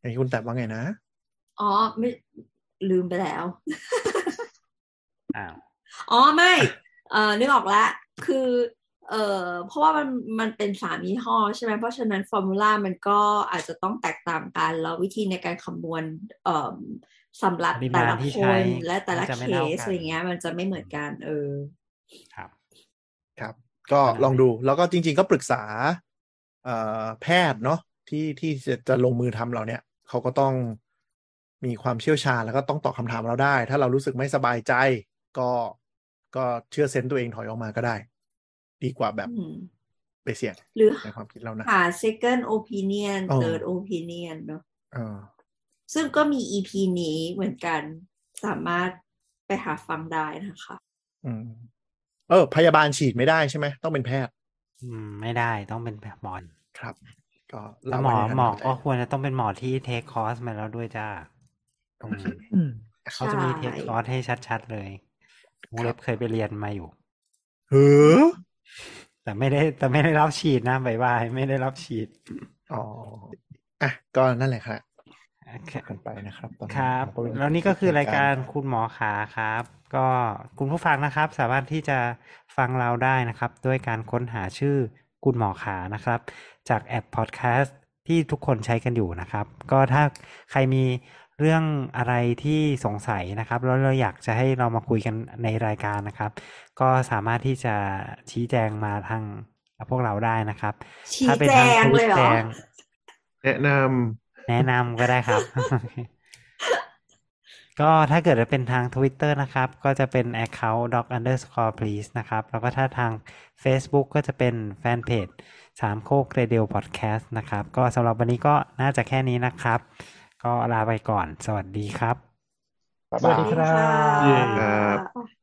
อย่างนี้คุณแต่ว่าไงนะ อ๋อไม่ลืมไปแล้วอ้าวอ๋อไม่ เออนึกออกแล้วคือ เออเพราะว่ามันมันเป็นสามยี่ห้อใช่ไหมเพราะฉะนั้นฟอร์มูลามันก็อาจจะต้องแตกต่างกัน แล้ววิธีในการคำนวณเอ่อสำหรับปริมาณแต่ละที่คใช้นและแต่ละมันจะไม่เคเท่าสกันอะไรเงี้ย มันจะไม่เหมือนกันเออครับครับ ก็ลองดูแล้วก็จริง ๆ ก็ปรึกษาเอ่อแพทย์เนาะที่ที่จะจะลงมือทำเราเนี่ยเขาก็ต้อง มีความเชี่ยวชาญแล้วก็ต้องตอบคำถามเราได้ ถ้าเรารู้สึกไม่สบายใจ ก็ก็เชื่อเซนต์ตัวเองถอยออกมาก็ได้ ดีกว่าแบบอืมไปเสี่ยงหรือในความคิดเรานะหา second opinion อ๋อ third opinion เนอะเออซึ่งก็มี EP นี้เหมือนกันสามารถไปหาฟังได้นะคะอืมเออ พยาบาลฉีดไม่ได้ใช่ไหม ต้องเป็นแพทย์ อืม ไม่ได้ต้องเป็นแบบหมอครับ ก็แล้วหมอเล่าไว้ในหมอฐานะก็ควรจะต้องเป็นหมอที่เทคคอร์สมาแล้วด้วยจ้า โอเคอืมเขาจะมีเทคคอร์สให้ชัดๆเลยวงเล็บเคยไปเรียนมาอยู่เฮ้อแต่ไม่ได้แต่ไม่ได้รับฉีดนะบายบายไม่ได้รับฉีด อ๋อ อะ ก็นั่นแหละครับโอเคกันไปนะครับตอนนี้ครับเาก็เป็แล้วนี่ก็คือรายการคุณหมอขาครับ ก็คุณผู้ฟังนะครับ สามารถที่จะฟังเราได้นะครับ ด้วยการค้นหาชื่อคุณหมอขานะครับ จากแอปพอดแคสต์ที่ทุกคนใช้กันอยู่นะครับ ก็ถ้าใครมี เรื่องอะไรที่สงสัยนะครับแล้วเราอยากจะให้เรามาคุยกันในรายการนะครับ ก็สามารถที่จะชี้แจงมาทางพวกเราได้นะครับ ชี้ถ้าเป็นแจทางงทวิเลตยเหรแจองแนะนแนะนำก็ได้ครับ ก็ถ้าเกิดว่าเป็นทาง Twitter นะครับ ก็จะเป็น account doc underscore please นะครับ แล้วก็ถ้าทาง Facebook ก็จะเป็นแฟนเพจสามโคกเรดิโอพอดแคสต์นะครับ ก็สำหรับวันนี้ก็น่าจะแค่นี้นะครับ ก็ลาไปก่อน สวัสดีครับ สวัสดีครับเย้ำครับค่ะ